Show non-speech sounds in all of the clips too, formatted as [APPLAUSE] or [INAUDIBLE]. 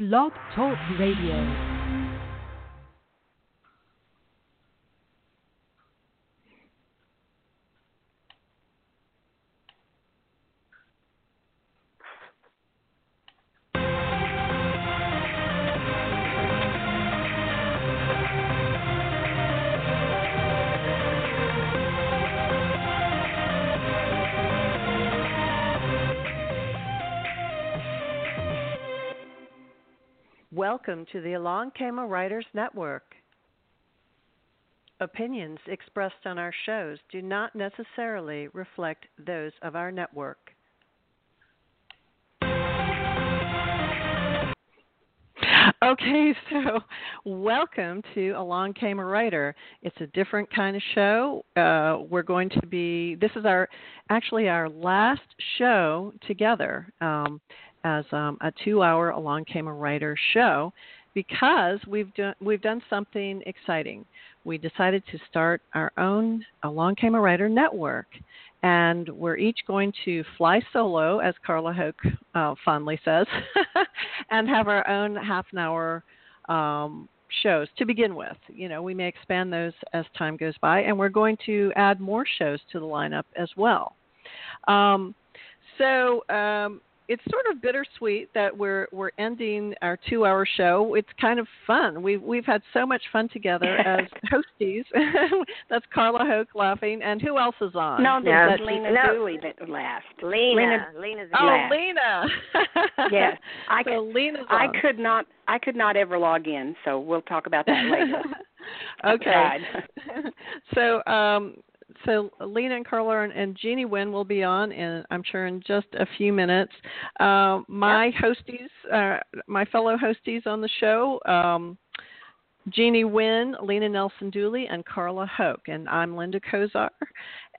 Blog Talk Radio. Welcome to the Along Came a Writers Network. Opinions expressed on our shows do not necessarily reflect those of our network. Okay, [LAUGHS] so welcome to Along Came a Writer. It's a different kind of show. Uh, we're going to be, this is our, actually our last show together. Um, as um, a two-hour Along Came a Writer show because we've done we've done something exciting. We decided to start our own Along Came a Writer network, and we're each going to fly solo, as Carla Hoke uh, fondly says, [LAUGHS] and have our own half an hour um, shows to begin with. You know, we may expand those as time goes by, and we're going to add more shows to the lineup as well. Um, so um, it's sort of bittersweet that we're we're ending our two hour show. It's kind of fun. We've we've had so much fun together [LAUGHS] as hosties. [LAUGHS] that's Carla Hoke laughing, and who else is on? No, no, Lena no. Dooley that laughed. Lena, Lena Lena's oh, laughed. Lena. [LAUGHS] yes, I so could. Lena's I on. could not. I could not ever log in, so we'll talk about that later. okay. so um, so Lena and Carla and, and Jeannie Wynn will be on, and I'm sure in just a few minutes. Uh, my yep. hosties, uh, my fellow hosties on the show, um, Jeannie Wynn, Lena Nelson Dooley, and Carla Hoke, and I'm Linda Kozar,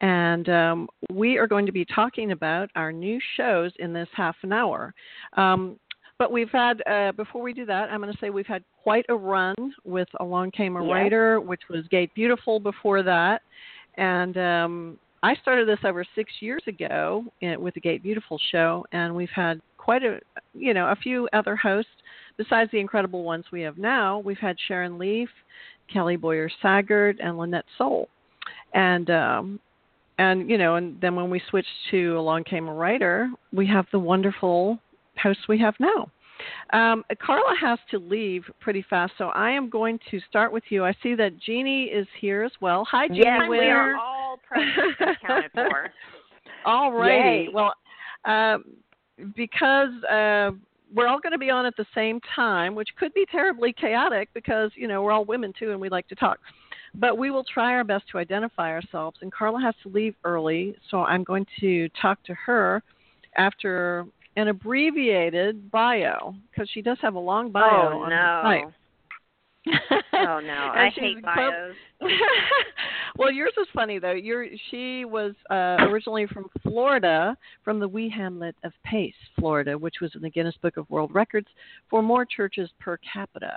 and um, we are going to be talking about our new shows in this half an hour. Um, but we've had uh, before we do that, I'm going to say we've had quite a run with Along Came a Yes. Writer, which was Gate Beautiful before that, and um, I started this over six years ago in, with the Gate Beautiful show, and we've had quite a you know a few other hosts besides the incredible ones we have now. We've had Sharon Leaf, Kelly Boyer Sagert, and Lynette Sowell, and um, and you know, and then when we switched to Along Came a Writer, we have the wonderful hosts we have now. Um, Carla has to leave pretty fast, so I am going to start with you. I see that Jeannie is here as well. Hi, Jeannie. Yes, we are all present and accounted for. [LAUGHS] All righty. Well, um, because uh, we're all going to be on at the same time, which could be terribly chaotic because you know we're all women too, and we like to talk. But we will try our best to identify ourselves. And Carla has to leave early, so I'm going to talk to her after an abbreviated bio because she does have a long bio. oh on no. her site. Oh no, [LAUGHS] I hate bios. [LAUGHS] well, yours is funny though. You're she was uh, originally from Florida, from the wee hamlet of Pace, Florida, which was in the Guinness Book of World Records for more churches per capita,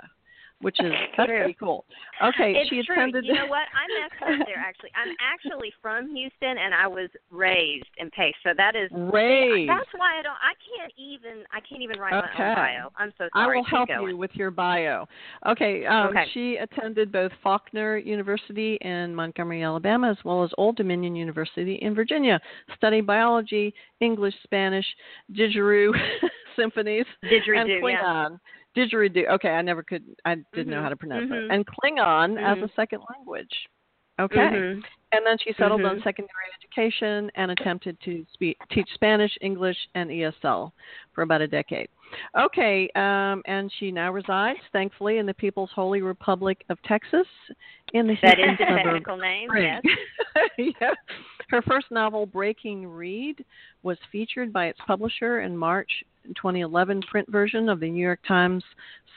which is [LAUGHS] that's True. pretty cool. Okay, it's she true. attended. You know [LAUGHS] what? I messed up there actually. I'm actually from Houston and I was raised in Pace. So that is Raised. That's why I don't I can't even I can't even write my own bio. I'm so sorry. I will help going. you with your bio. Okay, um, Okay. she attended both Faulkner University in Montgomery, Alabama, as well as Old Dominion University in Virginia. Studied biology, English, Spanish, didgeridoo [LAUGHS] symphonies, didgeridoo, and Didgeridoo, yeah. Didgeridoo. Okay, I never could. I didn't know Mhm, how to pronounce mhm. it. And Klingon as a Mhm. second language. Okay. Mhm. And then she settled on Mhm. secondary education and attempted to speak, teach Spanish, English, and ESL for about a decade. Okay, um, and she now resides, thankfully, in the People's Holy Republic of Texas in the That is the technical name, yes. [LAUGHS] yeah. Her first novel, Breaking Reed, was featured by its publisher in March 2011 print version of the New York Times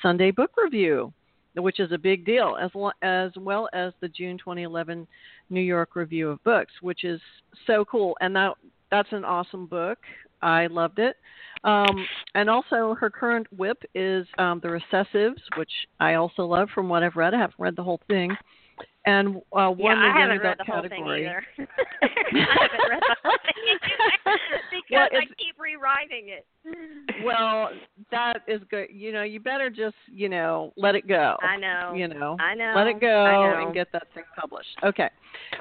Sunday Book Review, which is a big deal, as lo- as well as the June 2011 New York Review of Books, which is so cool. And that that's an awesome book. I loved it. Um, and also, her current whip is um, The Recessives, which I also love from what I've read. I haven't read the whole thing. And uh, yeah, won I haven't read that the whole category. thing either. [LAUGHS] I haven't read the whole thing [LAUGHS] because Well, I keep rewriting it. well, that is good. You know, you better just, you know, let it go. I know. You know, I know. let it go and get that thing published. Okay.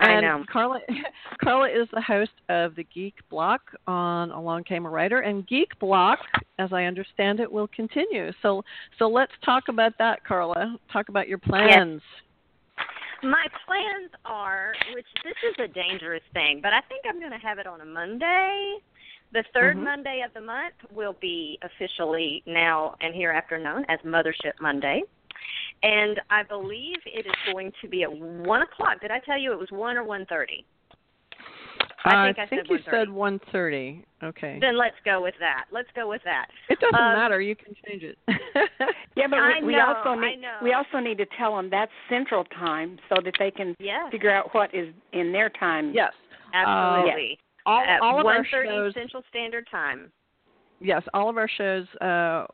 I And know. Carla, [LAUGHS] Carla is the host of the Geek Block on Along Came a Writer, and Geek Block, as I understand it, will continue. So, so let's talk about that, Carla. Talk about your plans. My plans are, which this is a dangerous thing, but I think I'm going to have it on a Monday. The 3rd Mhm. Monday of the month will be officially now and hereafter known as Mothership Monday. And I believe it is going to be at one o'clock. Did I tell you it was one or one thirty? I think I said you said 1:30. Okay. Then let's go with that. Let's go with that. It doesn't um, matter. You can change it. [LAUGHS] Yeah, but [LAUGHS] I we, we know, also I need know. we also need to tell them that's Central Time so that they can Yes, figure out what is in their time. yes. absolutely. All, at all of our 1:30 shows. Central Standard Time. Yes, all of our shows uh,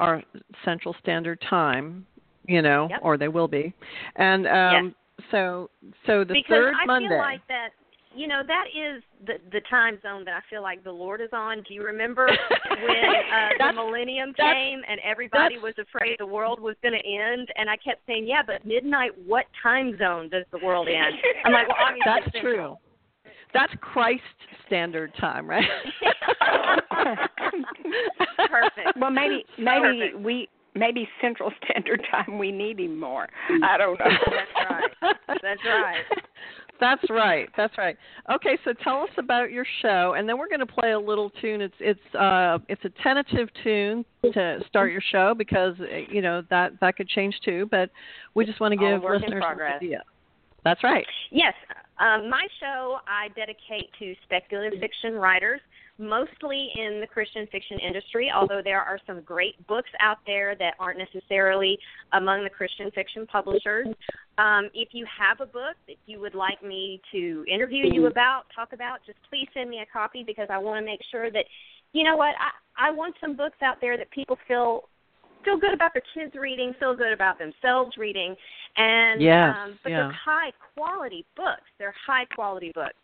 are Central Standard Time. You know, Yep. or they will be. And um, so, so the because third I Monday. feel like that you know that is the the time zone that I feel like the Lord is on. Do you remember [LAUGHS] when uh, the millennium came and everybody was afraid the world was going to end? And I kept saying, "Yeah, but midnight. What time zone does the world end?" I'm like, "Well, obviously That's Central. true. That's Christ Standard Time, right? [LAUGHS] Perfect. Well, maybe maybe Perfect. we maybe Central Standard Time we need him more. I don't know. That's right. That's right. That's right. That's right. Okay, so tell us about your show, and then we're going to play a little tune. It's it's uh it's a tentative tune to start your show because you know that that could change too. But we just want to give listeners an idea. That's right. Yes, um, my show I dedicate to speculative fiction writers, mostly in the Christian fiction industry. Although there are some great books out there that aren't necessarily among the Christian fiction publishers. Um, if you have a book that you would like me to interview you about, talk about, just please send me a copy because I want to make sure that, you know what, I, I want some books out there that people feel feel good about their kids reading, feel good about themselves reading, and Yes, um, but yeah. they're high quality books. They're high quality books.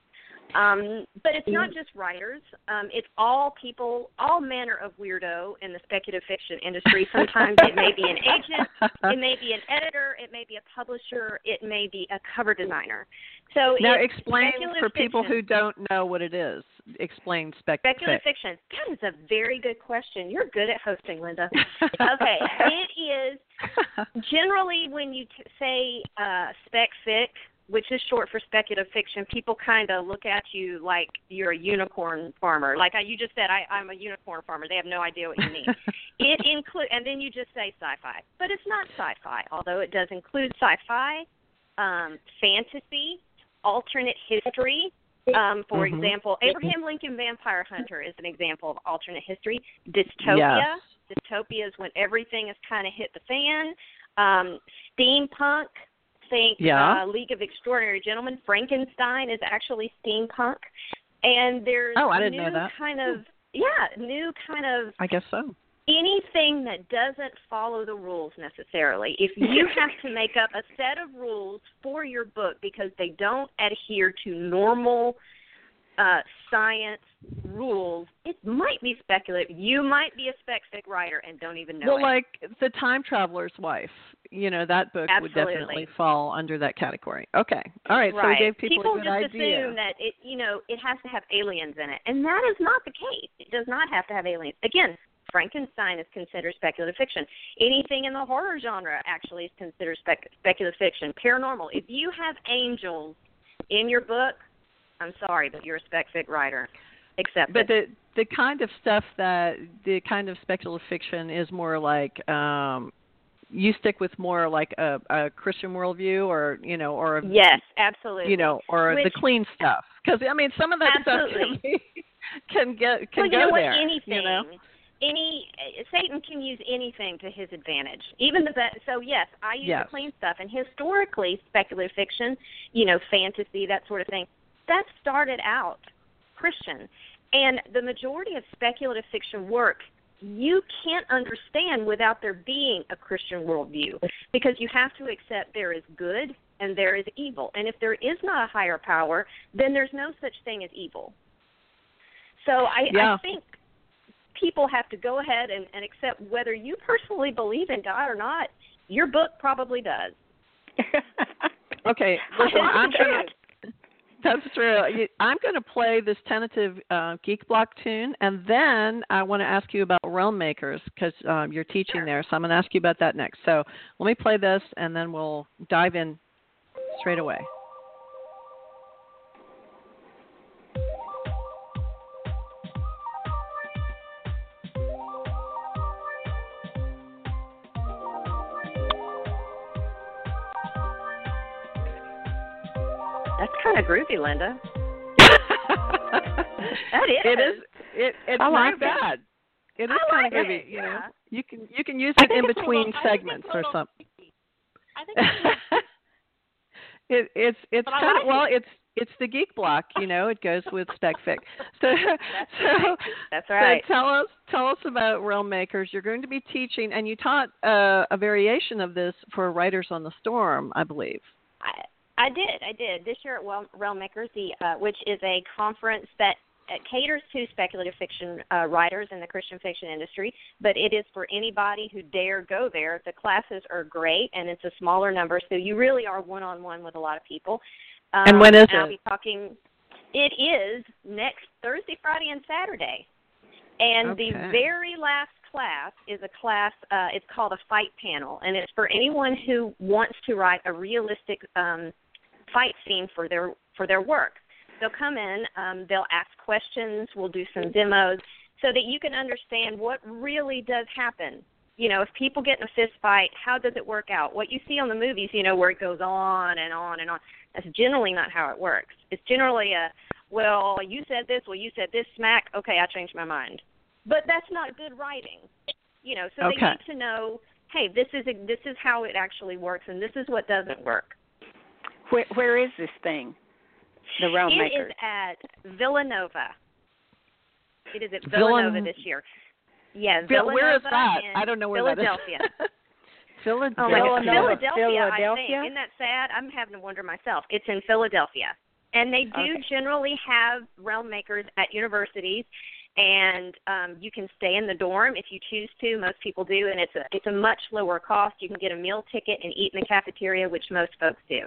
Um, but it's not just writers. Um, it's all people, all manner of weirdo in the speculative fiction industry. Sometimes it may be an agent, it may be an editor, it may be a publisher, it may be a cover designer. So now explain for people fiction. who don't know what it is. Explain spec. Speculative fic. fiction. That is a very good question. You're good at hosting, Linda. [LAUGHS] Okay, it is generally when you t- say uh, spec fic, which is short for speculative fiction, people kind of look at you like you're a unicorn farmer. Like I, you just said, I, I'm a unicorn farmer. They have no idea what you mean. [LAUGHS] it include, and then you just say sci-fi, but it's not sci-fi. Although it does include sci-fi, um, fantasy, alternate history. Um, for Mhm. example, Abraham Lincoln Vampire Hunter is an example of alternate history. Dystopia. Yes. Dystopia is when everything has kind of hit the fan. Um, steampunk. Think Yeah. uh, League of Extraordinary Gentlemen. Frankenstein is actually steampunk, and there's Oh, I didn't new know that. kind of yeah, new kind of I guess so. anything that doesn't follow the rules necessarily. If [LAUGHS] you have to make up a set of rules for your book because they don't adhere to normal uh, science rules, it might be speculative. You might be a spec fic writer and don't even know well, it. like the Time Traveler's Wife. You know that book would definitely fall under that category. Okay. All right. So we right. gave people, a good just idea. assume that it, you know, it has to have aliens in it, and that is not the case. It does not have to have aliens. Again, Frankenstein is considered speculative fiction. Anything in the horror genre actually is considered spec- speculative fiction. Paranormal. If you have angels in your book, I'm sorry, but you're a spec fic writer. Except but the the kind of stuff that the kind of speculative fiction is more like um you stick with more like a, a Christian worldview or you know or a, yes, absolutely. you know or the clean stuff because I mean some of that stuff can, Absolutely. be, [LAUGHS] can get can well, you go know what? there Anything. you know any Satan can use anything to his advantage, even the best. So yes, I use yes. the clean stuff, and historically, speculative fiction, you know, fantasy, that sort of thing, that started out Christian, and the majority of speculative fiction work you can't understand without there being a Christian worldview because you have to accept there is good and there is evil. And if there is not a higher power, then there's no such thing as evil. So I, yeah. I think people have to go ahead and, and accept whether you personally believe in God or not. Your book probably does. [LAUGHS] okay, listen, I'm [LAUGHS] gonna. That's true. I'm going to play this tentative uh, Geek Block tune, and then I want to ask you about Realm Makers because um, you're teaching there. So I'm going to ask you about that next. So let me play this, and then we'll dive in straight away. Kind of groovy, Linda. that is. It is. It, it's I like not bad. It is I kind like of groovy. it, You yeah. know, you can you can use it in between little- segments or something. I think it's [LAUGHS] it, it's it's kind like of well, it. it's it's the geek block. You know, it goes with spec fic. [LAUGHS] So That's so right. That's right. so tell us tell us about Realm Makers. You're going to be teaching, and you taught uh, a variation of this for Writers on the Storm, I believe. I, I did. I did this year at Wel- Realm Makers, the uh, which is a conference that uh, caters to speculative fiction uh, writers in the Christian fiction industry, but it is for anybody who dare go there. The classes are great, and it's a smaller number, so you really are one on one with a lot of people. Um, And when is it? I'll be talking. It is next Thursday, Friday, and Saturday. And Okay. the very last class is a class. Uh, it's called a fight panel, and it's for anyone who wants to write a realistic um, fight scene for their for their work. They'll come in, um, they'll ask questions, we'll do some demos, so that you can understand what really does happen. You know, if people get in a fist fight, how does it work out? What you see on the movies, you know, where it goes on and on and on. That's generally not how it works. It's generally a, well, you said this, well, you said this smack. Okay, I changed my mind. But that's not good writing. You know, so they need to know, hey, this is a, this is how it actually works, and this is what doesn't work. Where, where is this thing? The Realm It Makers. is at Villanova. It is at Villan- Villanova this year. Yeah, Villanova where is that? in I don't know where Philadelphia. that is. Philadelphia. [LAUGHS] Oh my God. Philadelphia, I think. Isn't that sad? I'm having to wonder myself. It's in Philadelphia. And they do Okay. generally have realm makers at universities and um you can stay in the dorm if you choose to. Most people do and it's a it's a much lower cost. You can get a meal ticket and eat in the cafeteria, which most folks do.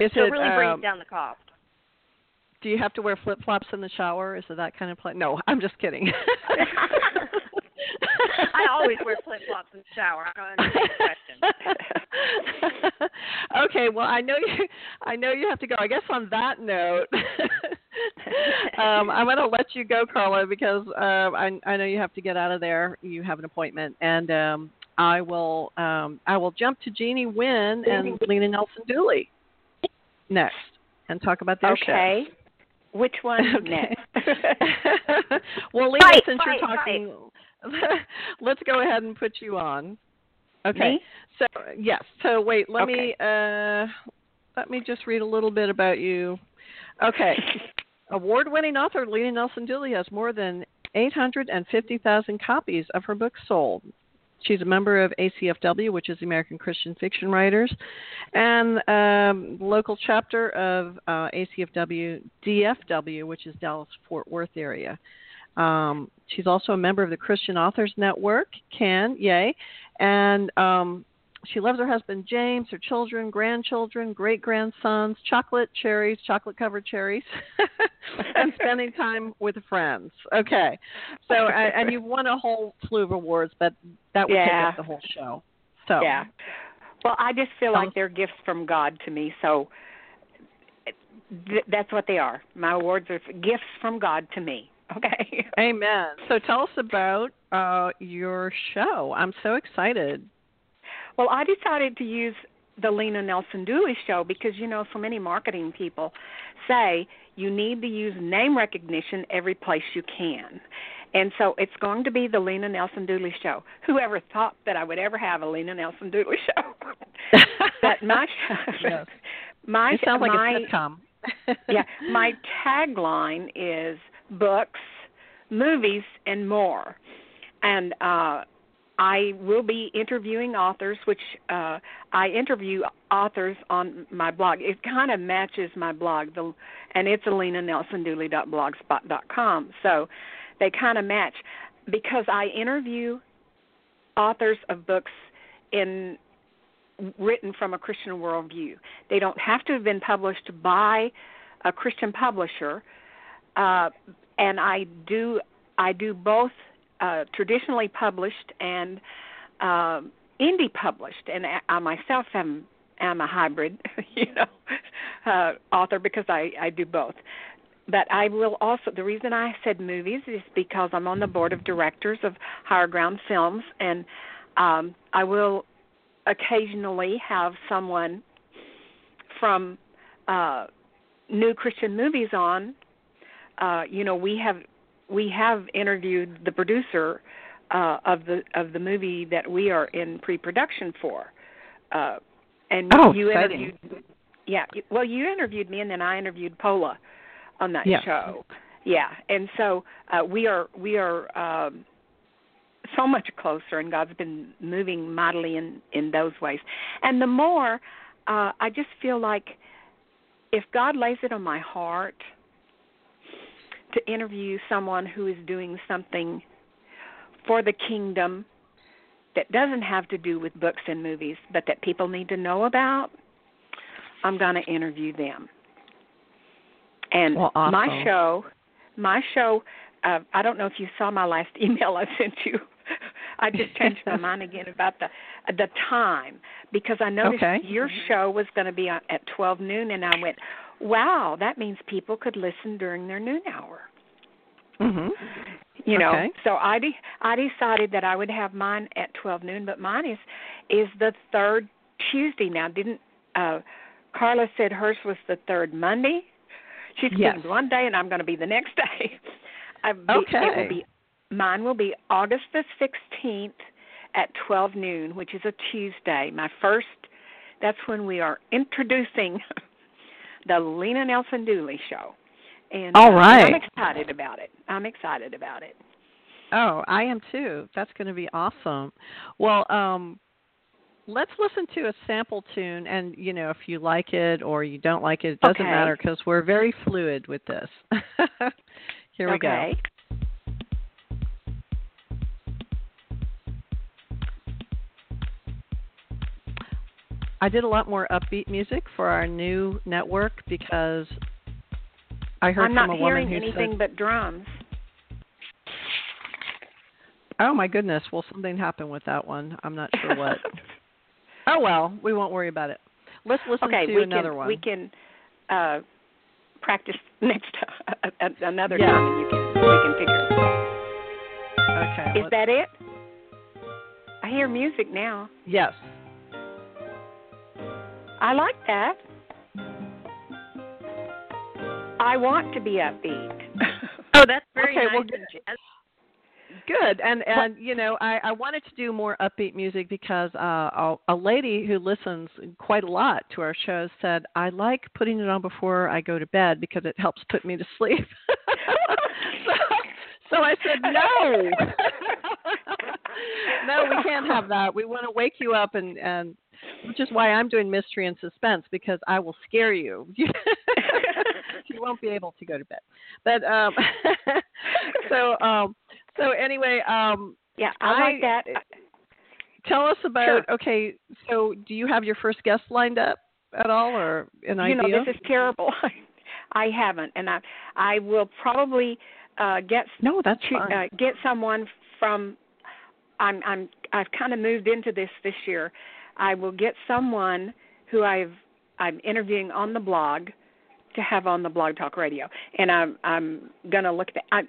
Is So it, it really brings um, down the cost. do you have to wear flip flops in the shower? Is it that kind of place? No, I'm just kidding. [LAUGHS] [LAUGHS] I always wear flip flops in the shower. I don't understand the question. [LAUGHS] okay, well, I know you. I know you have to go. I guess on that note, um, I'm going to let you go, Carla, because uh, I, I know you have to get out of there. You have an appointment, and um, I will. Um, I will jump to Jeannie Wynn and Lena Nelson Dooley next, and talk about their show. okay. Which one [LAUGHS] Okay. next? [LAUGHS] well, Lena, Fight, since fight, you're talking, [LAUGHS] let's go ahead and put you on. Okay. Me? So yes. So wait. Let Okay. me uh, let me just read a little bit about you. Okay. Award-winning author Lena Nelson Dooley has more than 850,000 copies of her books sold. She's a member of ACFW, which is the American Christian Fiction Writers, and um, local chapter of uh, ACFW DFW, which is Dallas Fort Worth area. Um, she's also a member of the Christian Authors Network, CAN, yay, and um, she loves her husband James, her children, grandchildren, great grandsons, chocolate cherries, chocolate covered cherries, [LAUGHS] and spending time with friends. Okay, so and, and you've won a whole slew of awards, but that would Yeah. take up the whole show. So Yeah. Well, I just feel like they're gifts from God to me, so th- that's what they are. My awards are gifts from God to me. Okay. [LAUGHS] Amen. So tell us about uh, your show. I'm so excited. Well, I decided to use the Lena Nelson Dooley show because you know so many marketing people say you need to use name recognition every place you can. And so it's going to be the Lena Nelson Dooley show. Whoever thought that I would ever have a Lena Nelson Dooley [LAUGHS] show? but my [LAUGHS] [LAUGHS] yes. my it sounds like my, a sitcom. yeah, my tagline is books, movies, and more. And uh I will be interviewing authors, which uh, I interview authors on my blog. It kind of matches my blog, the, and it's alenanelsondooley.blogspot.com. So they kind of match because I interview authors of books in written from a Christian worldview. They don't have to have been published by a Christian publisher, uh, and I do I do both uh, traditionally published and uh, indie published, and I myself am am a hybrid, [LAUGHS] you know, uh, author because I I do both. But I will also the reason I said movies is because I'm on the board of directors of Higher Ground Films, and um, I will occasionally have someone from uh, New Christian Movies on. Uh, you know, we have we have interviewed the producer uh, of the of the movie that we are in pre-production for. Uh, and oh, you exciting. interviewed yeah, well you interviewed me and then I interviewed Pola on that yeah. show. Yeah, and so uh, we are we are um, so much closer, and God's been moving mightily in in those ways. And the more, uh, I just feel like if God lays it on my heart to interview someone who is doing something for the kingdom that doesn't have to do with books and movies, but that people need to know about, I'm going to interview them. And well, awesome. my show, my show, uh, I don't know if you saw my last [LAUGHS] email I sent you. I just changed my [LAUGHS] mind again about the the time because I noticed okay. your show was going to be at 12 noon, and I went, "Wow, that means people could listen during their noon hour." Mhm. You know, okay. so I de- I decided that I would have mine at 12 noon, but mine is is the third Tuesday now. Didn't uh Carla said hers was the third Monday? She's yes. one day, and I'm going to be the next day. [LAUGHS] I okay. It will be mine will be August the 16th at 12 noon, which is a Tuesday. My first. That's when we are introducing [LAUGHS] the Lena Nelson Dooley show. And All uh. I'm excited about it. I'm excited about it. Oh, I am too. That's going to be awesome. Well, um let's listen to a sample tune and you know if you like it or you don't like it it doesn't Okay. matter because we're very fluid with this [LAUGHS] here we okay. go i did a lot more upbeat music for our new network because i heard I'm not from a woman hearing who anything said but drums. oh my goodness well something happened with that one i'm not sure what [LAUGHS] oh well we won't worry about it let's listen okay, to we another can one we can uh practice [LAUGHS] next uh, another Yeah. time and you can we can figure. okay Is let's- that it? I hear music now. yes I like that. I want to be upbeat. [LAUGHS] Oh, that's very Okay, nice. well, good. jazz. Good, and and you know, I I wanted to do more upbeat music because uh, a, a lady who listens quite a lot to our shows said I like putting it on before I go to bed because it helps put me to sleep. [LAUGHS] so, so I said no, [LAUGHS] no, we can't have that. We want to wake you up and and which is why I'm doing mystery and suspense because I will scare you. You won't be able to go to bed. But um [LAUGHS] so um so anyway, um yeah, I, I- like that. tell us about Sure. okay, so do you have your first guest lined up at all or an you idea? know, this is terrible. [LAUGHS] I haven't, and I I will probably uh get no, that's to, fine. uh, get someone from. I'm I'm I've kind of moved into this this year. I will get someone who I've I'm interviewing on the blog to have on the Blog Talk Radio, and I'm I'm gonna look at I,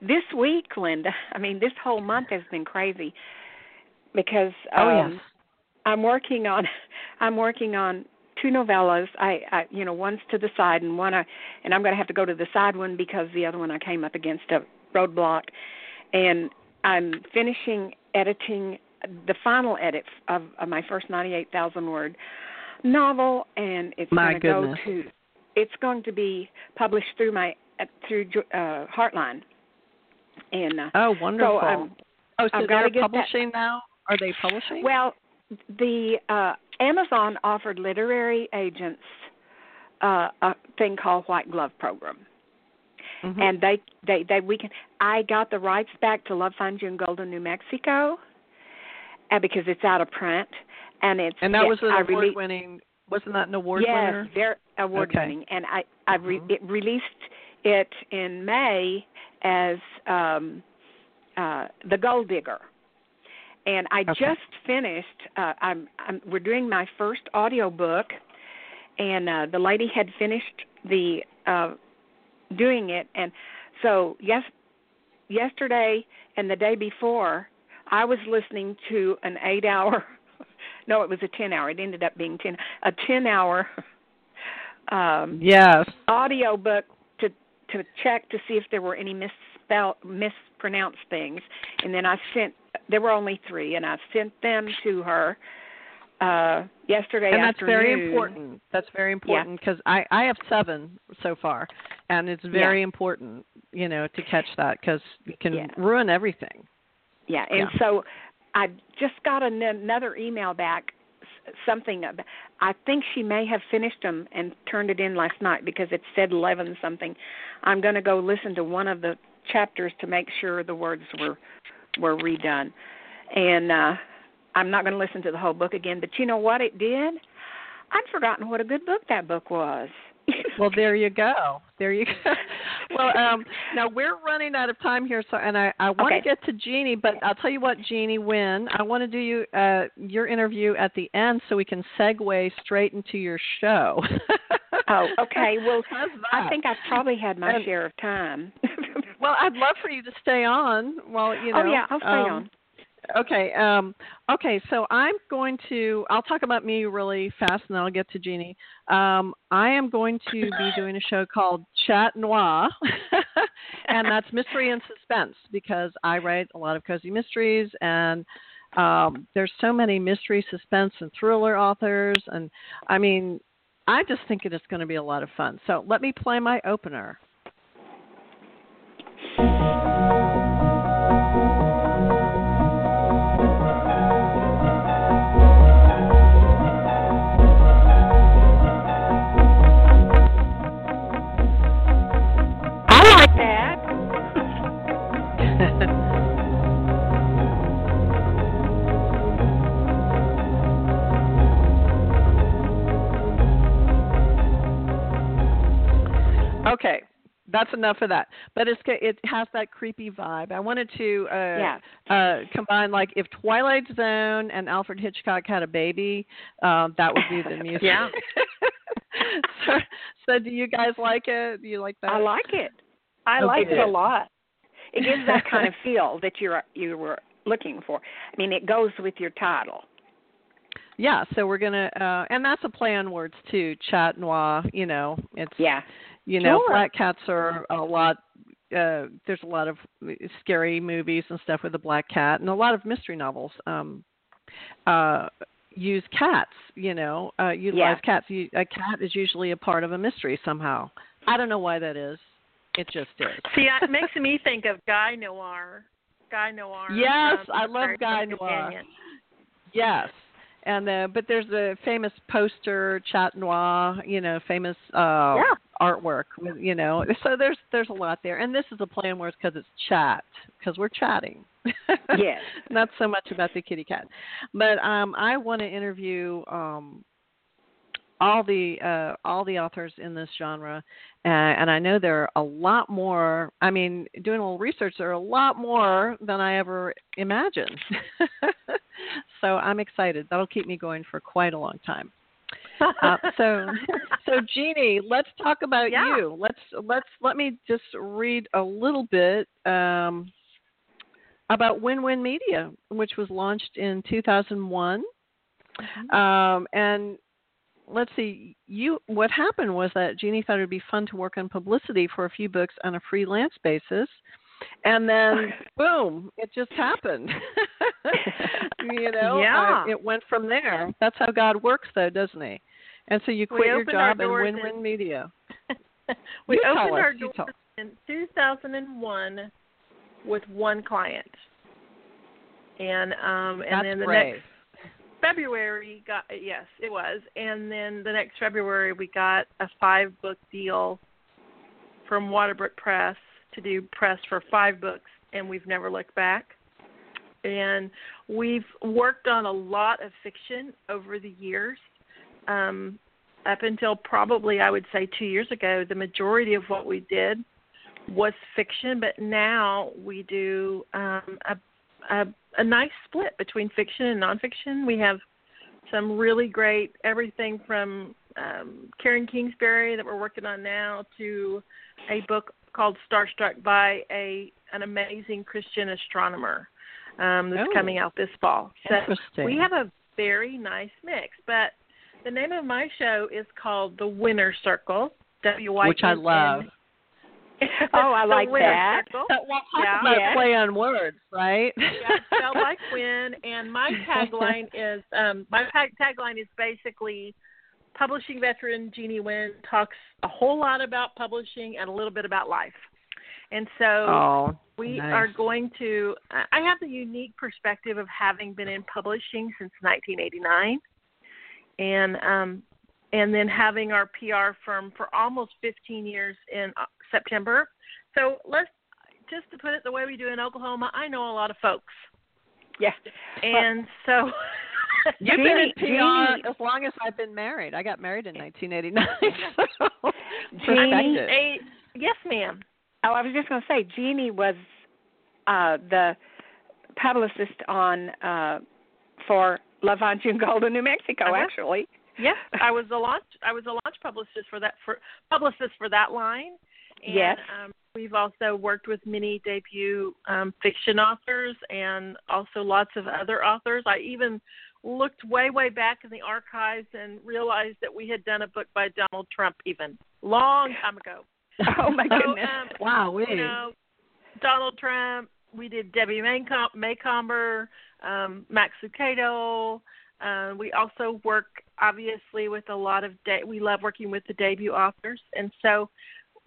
this week, Linda. I mean, this whole month has been crazy because um, oh yes. I'm working on [LAUGHS] I'm working on two novellas. I, I you know one's to the side and one I and I'm going to have to go to the side one because the other one I came up against a roadblock. and I'm finishing editing the final edit of, of my first 98,000 word novel, and it's my going to go to. It's going to be published through my uh, through uh, Hartline, and uh, Oh, wonderful. so oh, so I've they're get that- publishing now? Are they publishing? well, the uh, Amazon offered literary agents uh, a thing called White Glove Program. Mhm. and they they they we can I got the rights back to Love Finds You in Golden, New Mexico, uh, because it's out of print, and it's And that was an I award rele- winning. Wasn't that an award yes, winner? they're award Okay. winning, and I I re- Mhm. it released it in May as um uh The Gold Digger. And I Okay. just finished uh I'm I'm we're doing my first audio book and uh the lady had finished the uh doing it and so yes yesterday and the day before I was listening to an 8 hour no it was a 10 hour it ended up being 10 a 10 hour [LAUGHS] um Yes. audio book to to check to see if there were any misspell mispronounced things and then I sent there were only 3 and I sent them to her uh yesterday and that's afternoon. very important. That's very important because I I have seven so far, and it's very important, you know, to catch that because it can Yeah. ruin everything. Yeah, and Yeah. so I just got an, another email back, something. About, I think she may have finished them and turned it in last night because it said eleven something. I'm going to go listen to one of the chapters to make sure the words were were redone, and uh I'm not going to listen to the whole book again. But you know what it did? I'd forgotten what a good book that book was. Well, there you go. There you go. [LAUGHS] well, um, now we're running out of time here, so and I I want Okay. to get to Jeannie, but I'll tell you what, Jeannie, when I want to do you uh your interview at the end, so we can segue straight into your show. [LAUGHS] oh, okay. Well, I think I've probably had my And- share of time. Well, I'd love for you to stay on. Well, you know. oh yeah, I'll stay um, on. Okay. Um, okay. So I'm going to. I'll talk about me really fast, and then I'll get to Jeannie. Um, I am going to be [LAUGHS] doing a show called Chat Noir, [LAUGHS] and that's mystery and suspense because I write a lot of cozy mysteries, and um, there's so many mystery, suspense, and thriller authors, and I mean, I just think it is going to be a lot of fun. So let me play my opener. That's enough of that. But it's it has that creepy vibe. I wanted to uh, Yeah. uh, combine like if Twilight Zone and Alfred Hitchcock had a baby, um, that would be the [LAUGHS] music. Yeah. [LAUGHS] so, so do you guys like it? Do you like that? I like it. I Okay. like it a lot. It gives that kind of [LAUGHS] feel that you're you were looking for. I mean, it goes with your title. Yeah, so we're gonna, uh, and that's a play on words too. Chat noir, you know, it's Yeah. You know, Sure. black cats are a lot. Uh, there's a lot of scary movies and stuff with a black cat, and a lot of mystery novels um, uh, use cats. You know, uh, utilize Yeah. cats. You, a cat is usually a part of a mystery somehow. I don't know why that is. It just is. See, it makes [LAUGHS] me think of Guy Noir. Guy Noir. Yes, from I love Guy Noir. Companion. Yes. And uh, but there's a famous poster, chat noir, you know, famous uh, Yeah. Artwork, you know. [LAUGHS] So there's there's a lot there, and this is a play on words because it's chat, because we're chatting. [LAUGHS] Yes. Not so much about the kitty cat, but um, I want to interview um, all the uh, all the authors in this genre, uh, and I know there are a lot more. I mean, doing a little research, there are a lot more than I ever imagined. [LAUGHS] so I'm excited. That'll keep me going for quite a long time. Uh, [LAUGHS] so, so Jeannie, let's talk about Yeah. you. Let's let's let me just read a little bit um, about Wynn-Wynn Media, which was launched in 2001. Um, and let's see, you what happened was that Jeannie thought it would be fun to work on publicity for a few books on a freelance basis, and then [LAUGHS] boom, it just happened. [LAUGHS] you know, Yeah. uh, it went from there. That's how God works, though, doesn't He? And so you quit your job doors win-win in- media. [LAUGHS] we You opened our doors in 2001 with one client, and um, and That's then the brave. next February got yes, it was, and then the next February we got a five book deal from Waterbrook Press to do press for five books, and we've never looked back. And we've worked on a lot of fiction over the years. Um, up until probably I would say two years ago, the majority of what we did was fiction, but now we do um, a, a a nice split between fiction and nonfiction. We have some really great everything from um, Karen Kingsbury that we're working on now to a book called Starstruck by a an amazing Christian astronomer um, that's Oh. coming out this fall. So Interesting. we have a very nice mix. But the name of my show is called The Winner Circle. W Y Which I love. [LAUGHS] Oh, I like Winner that. Circle. Well, talk Yeah. about Yeah. play on words, right? yeah, spelled like win. And my [LAUGHS] tagline is um, my tag- tagline is basically publishing veteran Jeannie Wynn talks a whole lot about publishing and a little bit about life. And so oh, we nice. are going to. I have the unique perspective of having been in publishing since 1989, and um, and then having our PR firm for almost 15 years in uh, September. So let's just to put it the way we do in Oklahoma. I know a lot of folks, Yeah. and so. [LAUGHS] You've been in Jeannie- PR Jeannie- as long as I've been married. I got married in 1989. [LAUGHS] So Jeannie- a, yes, ma'am. Oh, I was just going to say, Jeannie was uh, the publicist on uh, for Love on June Gold in New Mexico. Uh-huh. Actually, Yes, [LAUGHS] I was a launch. I was a launch publicist for that for publicist for that line. And, Yes. Um, we've also worked with many debut um, fiction authors and also lots of other authors. I even looked way way back in the archives and realized that we had done a book by Donald Trump even long time ago. [LAUGHS] oh my So, goodness. um, wow, we. you know, Donald Trump. We did Debbie Maycom- Macomber, um, Max Lucado. Uh, we also work obviously with a lot of de- we love working with the debut authors, and so.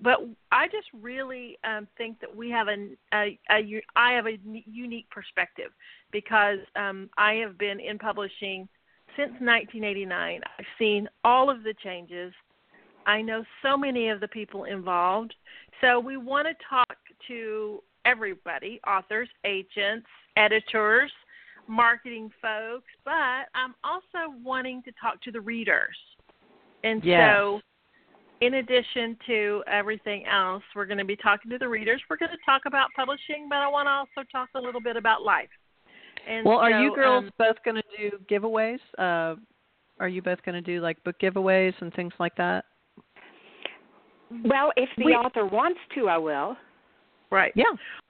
But I just really um, think that we have a, a, a I have a unique perspective because um, I have been in publishing since 1989. I've seen all of the changes. I know so many of the people involved. So we want to talk to everybody authors, agents, editors, marketing folks, but I'm also wanting to talk to the readers. And Yes. so, in addition to everything else, we're going to be talking to the readers. We're going to talk about publishing, but I want to also talk a little bit about life. And well, are you girls um, both going to do giveaways? Uh, are you both going to do like book giveaways and things like that? well, if the we- author wants to, I will. right? Yeah.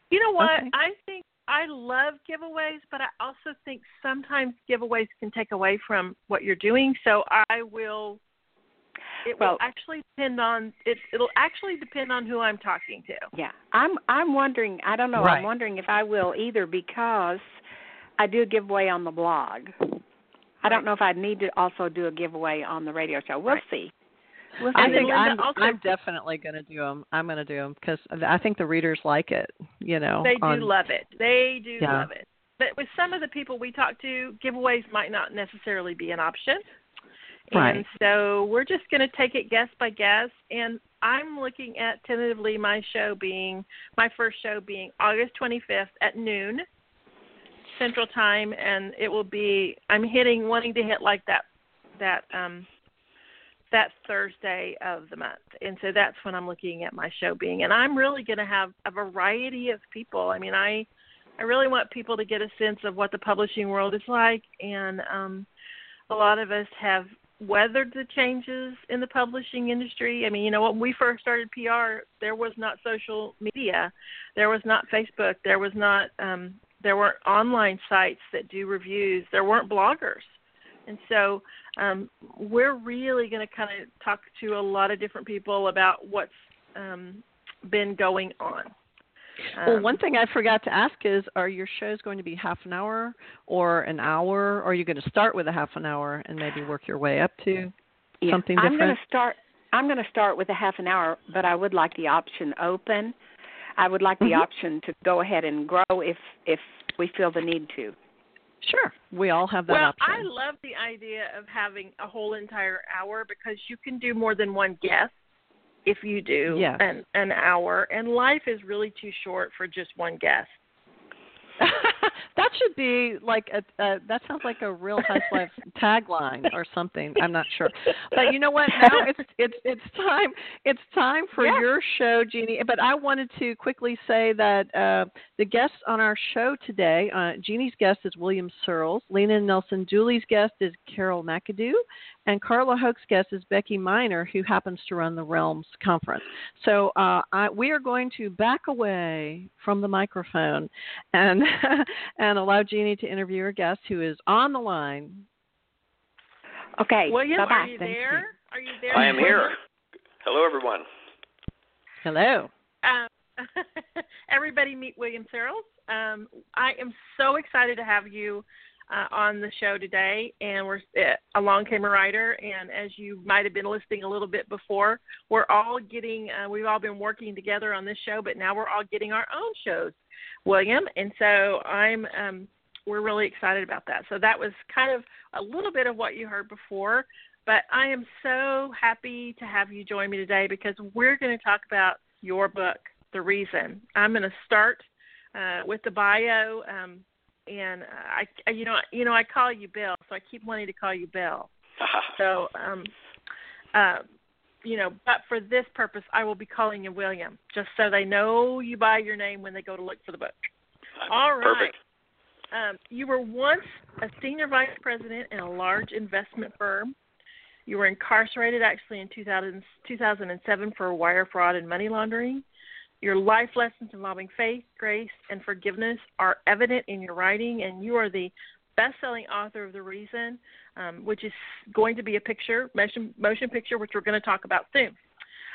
You know what? Okay. I think I love giveaways, but I also think sometimes giveaways can take away from what you're doing. So I will. It Well- will actually depend on it. It'll actually depend on who I'm talking to. Yeah, I'm. I'm wondering. I don't know. Right. I'm wondering if I will either because I do a giveaway on the blog. I don't know if I need to also do a giveaway on the radio show. We'll Right. see. We'll I see. think I'm also, I'm definitely going to do them. I'm going to do them because I think the readers like it. You know, they do on- love it. They do Yeah. love it. But with some of the people we talk to, giveaways might not necessarily be an option. Right. And so we're just going to take it guest by guest. And I'm looking at tentatively my show being, my first show being August 25th at noon Central Time. And it will be, I'm hitting, wanting to hit like that, that, um, that Thursday of the month. And so that's when I'm looking at my show being. And I'm really going to have a variety of people. I mean, I I really want people to get a sense of what the publishing world is like and um a lot of us have weathered the changes in the publishing industry. I mean, you know, when we first started PR, there was not social media. There was not Facebook. There was not um there weren't online sites that do reviews. There weren't bloggers. And so um, we're really going to kind of talk to a lot of different people about what's um, been going on. well, um, one thing I forgot to ask is, are your shows going to be half an hour or an hour? Or are you going to start with a half an hour and maybe work your way up to yeah, something different? I'm going to start. I'm going to start with a half an hour, but I would like the option open. I would like the mm-hmm. option to go ahead and grow if if we feel the need to. Sure, we all have that well, option. I love the idea of having a whole entire hour because you can do more than one guest if you do yes. an an hour, and life is really too short for just one guest. [LAUGHS] that should be like a, a that sounds like a real housewife [LAUGHS] tagline or something i'm not sure but you know what [LAUGHS] now it's it's it's time it's time for yeah. your show Jeannie. but i wanted to quickly say that uh, the guests on our show today uh, jeanie's guest is william sirls lena nelson dooley's guest is carol mcadoo and Carla Hoke's guest is Becky Minor, who happens to run the Realms Conference. So uh, I, we are going to back away from the microphone and [LAUGHS] and allow Jeanie to interview her guest, who is on the line. Okay. William, Bye-bye. are you Thank there? You. Are you there? I am here. Hello, everyone. Hello. Um, [LAUGHS] everybody, meet William Sirls. Um, I am so excited to have you uh, on the show today, and we're uh, along came a writer, and as you might have been listening a little bit before, we're all getting uh, we've all been working together on this show, but now we're all getting our own shows, William, and so I'm um, we're really excited about that. So that was kind of a little bit of what you heard before, but I am so happy to have you join me today because we're going to talk about your book, The Reason. I'm going to start uh, with the bio. Um, and I, you know, you know, I call you Bill, so I keep wanting to call you Bill. [LAUGHS] so, um, uh, you know, but for this purpose, I will be calling you William, just so they know you by your name when they go to look for the book. All right. Perfect. Um, you were once a senior vice president in a large investment firm. You were incarcerated actually in 2000, 2007 for wire fraud and money laundering. Your life lessons involving faith, grace, and forgiveness are evident in your writing, and you are the best-selling author of The Reason, um, which is going to be a picture, motion, motion picture, which we're going to talk about soon.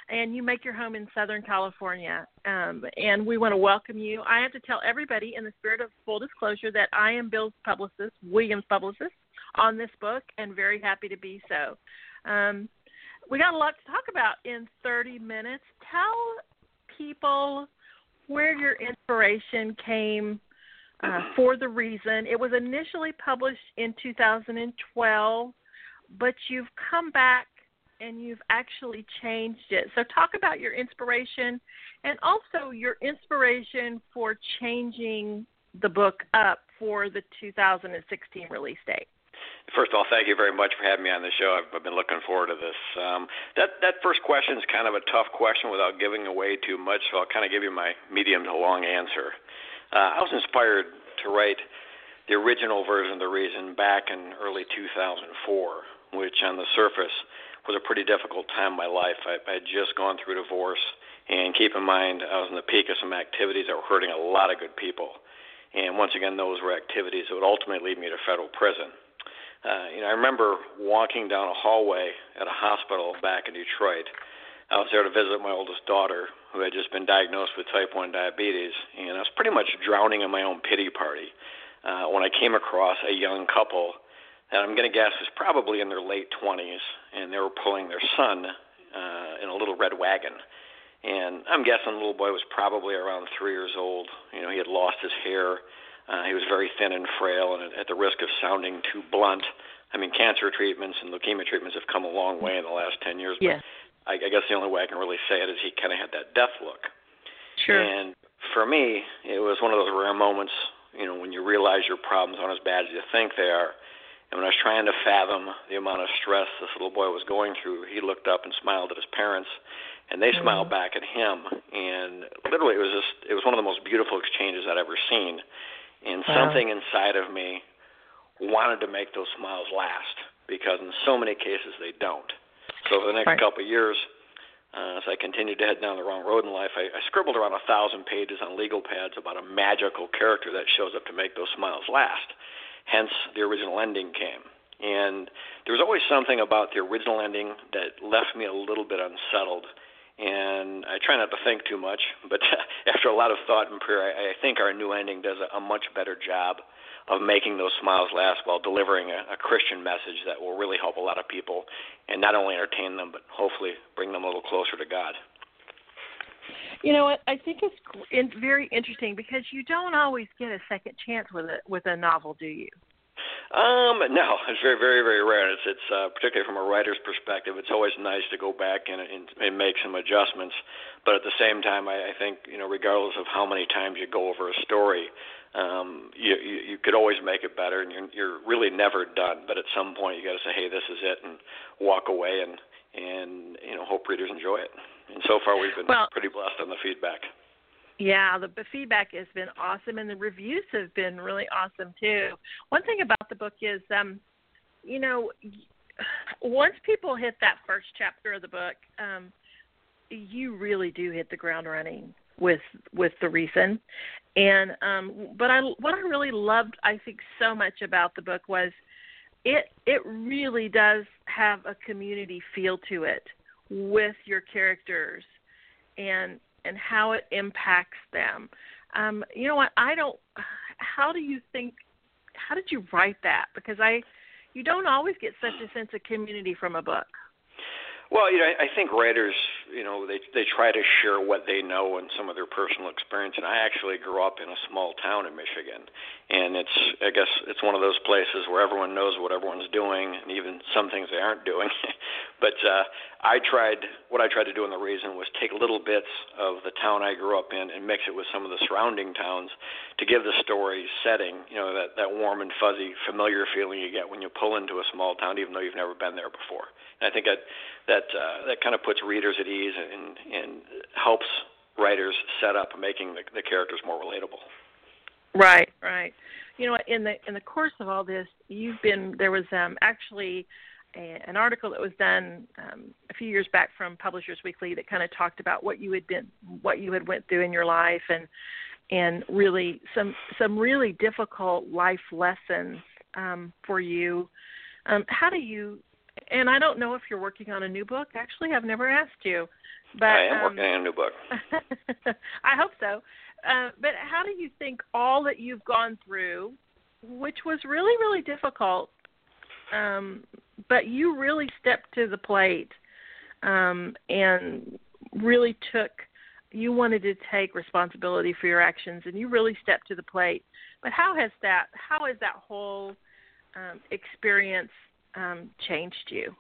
And you make your home in Southern California, um, and we want to welcome you. I have to tell everybody, in the spirit of full disclosure, that I am Bill's publicist, William's publicist, on this book, and very happy to be so. Um, we got a lot to talk about in 30 minutes. Tell people where your inspiration came uh, for the reason. It was initially published in 2012, but you've come back and you've actually changed it. So, talk about your inspiration and also your inspiration for changing the book up for the 2016 release date. First of all, thank you very much for having me on the show. I've, I've been looking forward to this. Um, that that first question is kind of a tough question without giving away too much, so I'll kind of give you my medium to long answer. Uh, I was inspired to write the original version of the reason back in early 2004, which on the surface was a pretty difficult time in my life. I, I had just gone through divorce, and keep in mind I was in the peak of some activities that were hurting a lot of good people. And once again, those were activities that would ultimately lead me to federal prison. Uh, you know, I remember walking down a hallway at a hospital back in Detroit. I was there to visit my oldest daughter, who had just been diagnosed with type 1 diabetes, and I was pretty much drowning in my own pity party uh, when I came across a young couple that I'm going to guess was probably in their late 20s, and they were pulling their son uh, in a little red wagon. And I'm guessing the little boy was probably around three years old. You know, he had lost his hair uh, he was very thin and frail, and at the risk of sounding too blunt, I mean, cancer treatments and leukemia treatments have come a long way in the last 10 years. But I, I guess the only way I can really say it is he kind of had that death look. Sure. And for me, it was one of those rare moments, you know, when you realize your problems aren't as bad as you think they are. And when I was trying to fathom the amount of stress this little boy was going through, he looked up and smiled at his parents, and they mm-hmm. smiled back at him. And literally, it was just, it was one of the most beautiful exchanges I'd ever seen and wow. something inside of me wanted to make those smiles last because in so many cases they don't. So for the next right. couple of years, uh, as I continued to head down the wrong road in life, I, I scribbled around a thousand pages on legal pads about a magical character that shows up to make those smiles last. Hence, the original ending came. And there was always something about the original ending that left me a little bit unsettled and I try not to think too much. [LAUGHS] But [LAUGHS] after a lot of thought and prayer, I, I think our new ending does a, a much better job of making those smiles last while delivering a, a Christian message that will really help a lot of people and not only entertain them, but hopefully bring them a little closer to God. You know what? I think it's very interesting because you don't always get a second chance with a with a novel, do you? Um, no, it's very, very, very rare. It's, it's uh, particularly from a writer's perspective. It's always nice to go back and, and, and make some adjustments, but at the same time, I, I think you know, regardless of how many times you go over a story, um, you, you you could always make it better, and you're you're really never done. But at some point, you got to say, hey, this is it, and walk away, and and you know, hope readers enjoy it. And so far, we've been well, pretty blessed on the feedback. Yeah, the, the feedback has been awesome, and the reviews have been really awesome too. One thing about the book is, um, you know, once people hit that first chapter of the book, um, you really do hit the ground running with with the reason. And um, but I what I really loved, I think, so much about the book was it it really does have a community feel to it with your characters and and how it impacts them. Um, you know what? I don't. How do you think? How did you write that? Because I, you don't always get such a sense of community from a book. Well, you know, I think writers, you know, they they try to share what they know and some of their personal experience. And I actually grew up in a small town in Michigan, and it's I guess it's one of those places where everyone knows what everyone's doing, and even some things they aren't doing. [LAUGHS] but uh, I tried what I tried to do in the reason was take little bits of the town I grew up in and mix it with some of the surrounding towns to give the story setting, you know, that that warm and fuzzy, familiar feeling you get when you pull into a small town, even though you've never been there before. And I think that that uh, that kind of puts readers at ease and and helps writers set up making the, the characters more relatable. Right, right. You know, in the in the course of all this, you've been there was um, actually a, an article that was done um, a few years back from Publishers Weekly that kind of talked about what you had been what you had went through in your life and and really some some really difficult life lessons um, for you. Um, how do you and I don't know if you're working on a new book. Actually, I've never asked you. But I am um, working on a new book. [LAUGHS] I hope so. Uh, but how do you think all that you've gone through, which was really, really difficult, um, but you really stepped to the plate um, and really took, you wanted to take responsibility for your actions, and you really stepped to the plate. But how has that, how has that whole um, experience um, changed you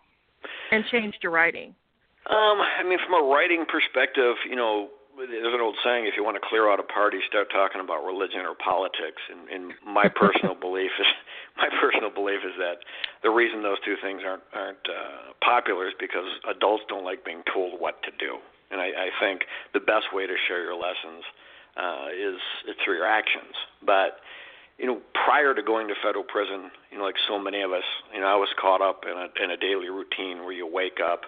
and changed your writing? Um, I mean, from a writing perspective, you know, there's an old saying: if you want to clear out a party, start talking about religion or politics. And, and my [LAUGHS] personal belief is, [LAUGHS] my personal belief is that the reason those two things aren't aren't uh, popular is because adults don't like being told what to do. And I, I think the best way to share your lessons uh, is through your actions. But you know, prior to going to federal prison, you know, like so many of us, you know, I was caught up in a in a daily routine where you wake up,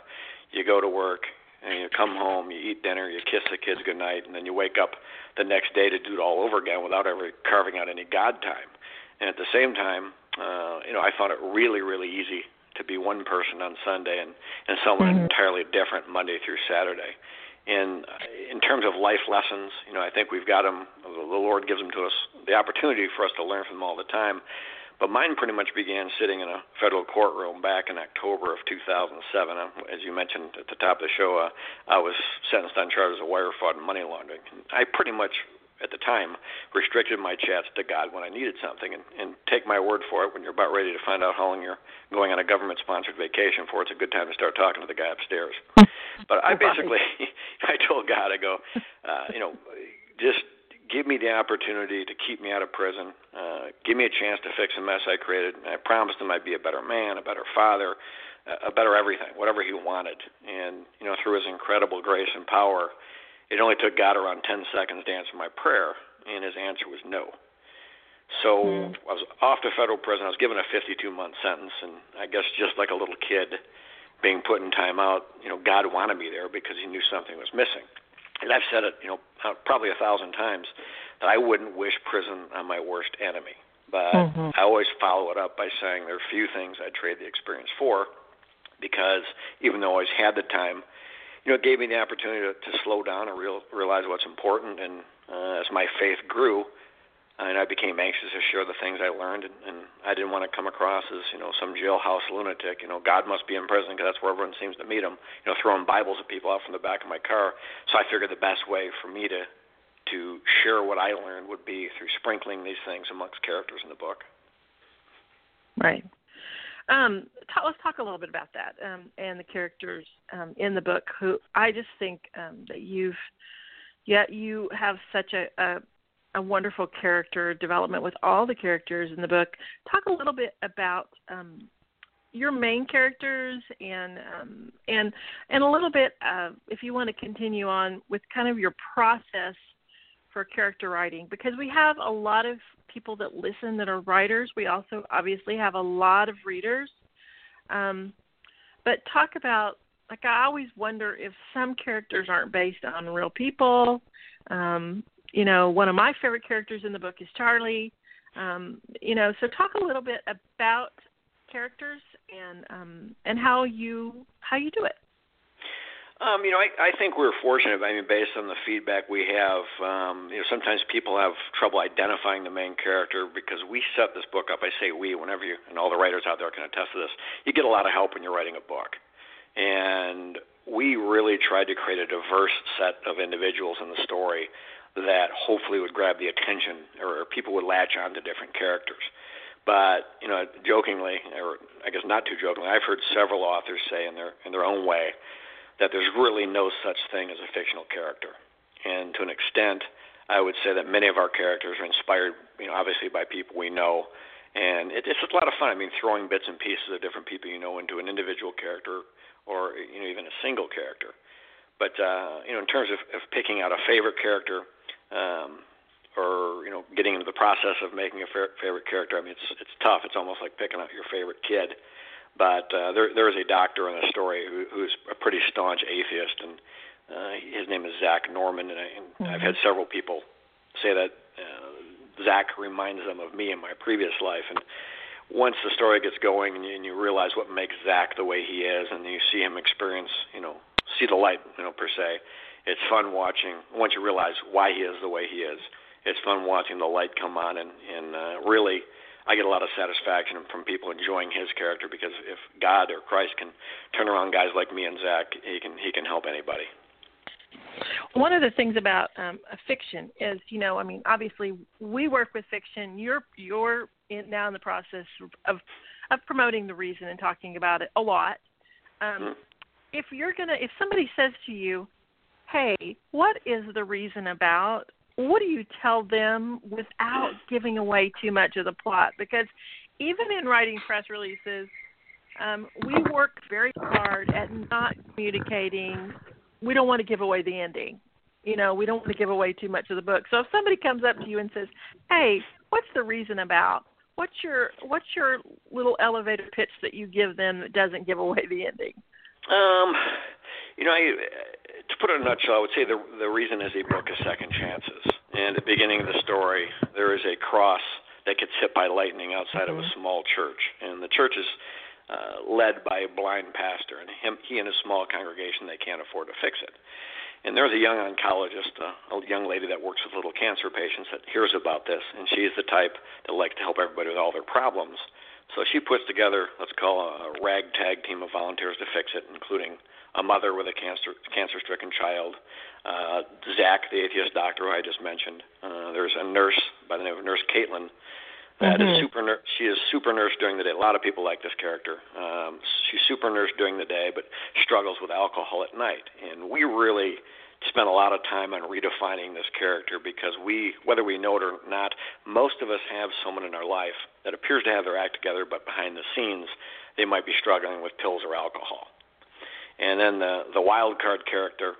you go to work, and you come home, you eat dinner, you kiss the kids goodnight, and then you wake up the next day to do it all over again without ever carving out any God time. And at the same time, uh, you know, I found it really, really easy to be one person on Sunday and and someone mm-hmm. entirely different Monday through Saturday. And in terms of life lessons, you know, I think we've got them. The Lord gives them to us, the opportunity for us to learn from them all the time. But mine pretty much began sitting in a federal courtroom back in October of 2007. As you mentioned at the top of the show, uh, I was sentenced on charges of wire fraud and money laundering. I pretty much at the time restricted my chats to God when I needed something. And, and take my word for it, when you're about ready to find out how long you're going on a government sponsored vacation for, it's a good time to start talking to the guy upstairs. [LAUGHS] but I basically, [LAUGHS] I told God, I go, uh, you know, just give me the opportunity to keep me out of prison. Uh, give me a chance to fix the mess I created. And I promised him I'd be a better man, a better father, a better everything, whatever he wanted. And you know, through his incredible grace and power, it only took God around 10 seconds to answer my prayer, and his answer was no. So mm. I was off to federal prison. I was given a 52 month sentence, and I guess just like a little kid being put in timeout, you know, God wanted me there because He knew something was missing. And I've said it, you know, uh, probably a thousand times that I wouldn't wish prison on my worst enemy. But mm-hmm. I always follow it up by saying there are few things I'd trade the experience for, because even though I always had the time, you know, it gave me the opportunity to, to slow down and real, realize what's important. And uh, as my faith grew, and I became anxious to share the things I learned, and, and I didn't want to come across as you know some jailhouse lunatic. You know, God must be in prison because that's where everyone seems to meet him. You know, throwing Bibles at people out from the back of my car. So I figured the best way for me to to share what I learned would be through sprinkling these things amongst characters in the book. Right. Um, let's talk a little bit about that um, and the characters um, in the book. Who I just think um, that you've, yeah, you have such a, a a wonderful character development with all the characters in the book. Talk a little bit about um, your main characters and um, and and a little bit, uh, if you want to continue on with kind of your process for character writing, because we have a lot of people that listen that are writers. We also obviously have a lot of readers. Um, but talk about like I always wonder if some characters aren't based on real people. Um, you know, one of my favorite characters in the book is Charlie. Um, you know, so talk a little bit about characters and um, and how you how you do it. Um, you know, I, I think we're fortunate. I mean, based on the feedback we have, um, you know, sometimes people have trouble identifying the main character because we set this book up. I say we, whenever you and all the writers out there can attest to this. You get a lot of help when you're writing a book, and we really tried to create a diverse set of individuals in the story that hopefully would grab the attention or people would latch on to different characters. But you know, jokingly, or I guess not too jokingly, I've heard several authors say in their in their own way that there's really no such thing as a fictional character. And to an extent, I would say that many of our characters are inspired, you know, obviously by people we know, and it, it's a lot of fun. I mean, throwing bits and pieces of different people you know into an individual character, or you know, even a single character. But uh, you know, in terms of, of picking out a favorite character, um, or you know getting into the process of making a fa- favorite character. I mean, it's it's tough. It's almost like picking out your favorite kid. But uh, there there is a doctor in the story who, who's a pretty staunch atheist, and uh, his name is Zach Norman, and, I, and mm-hmm. I've had several people say that uh, Zach reminds them of me in my previous life, and once the story gets going and you, and you realize what makes Zach the way he is, and you see him experience, you know, see the light, you know, per se, it's fun watching. Once you realize why he is the way he is, it's fun watching the light come on, and and uh, really, I get a lot of satisfaction from people enjoying his character because if God or Christ can turn around guys like me and Zach, he can he can help anybody. One of the things about um, fiction is, you know, I mean, obviously we work with fiction. You're you're in, now in the process of of promoting the reason and talking about it a lot. Um, mm-hmm. If you're gonna, if somebody says to you, hey, what is the reason about? What do you tell them without [SIGHS] giving away too much of the plot? Because even in writing press releases, um, we work very hard at not communicating. We don't want to give away the ending. You know, we don't want to give away too much of the book. So if somebody comes up to you and says, "Hey, what's the reason about?" What's your what's your little elevator pitch that you give them that doesn't give away the ending? Um, you know, I, to put it in a nutshell, I would say the the reason is a book of second chances. And at the beginning of the story, there is a cross that gets hit by lightning outside mm-hmm. of a mm-hmm. small church, and the church is uh, led by a blind pastor, and him, he and his small congregation they can't afford to fix it. And there's a young oncologist, uh, a young lady that works with little cancer patients that hears about this, and she's the type that likes to help everybody with all their problems. So she puts together, let's call a ragtag team of volunteers to fix it, including a mother with a cancer cancer stricken child, uh, Zach, the atheist doctor who I just mentioned. Uh, there's a nurse by the name of Nurse Caitlin that mm-hmm. is super. Ner- she is super nurse during the day. A lot of people like this character. Um, she's super nurse during the day, but struggles with alcohol at night. And we really spent a lot of time on redefining this character because we, whether we know it or not, most of us have someone in our life that appears to have their act together, but behind the scenes, they might be struggling with pills or alcohol. And then the the wild card character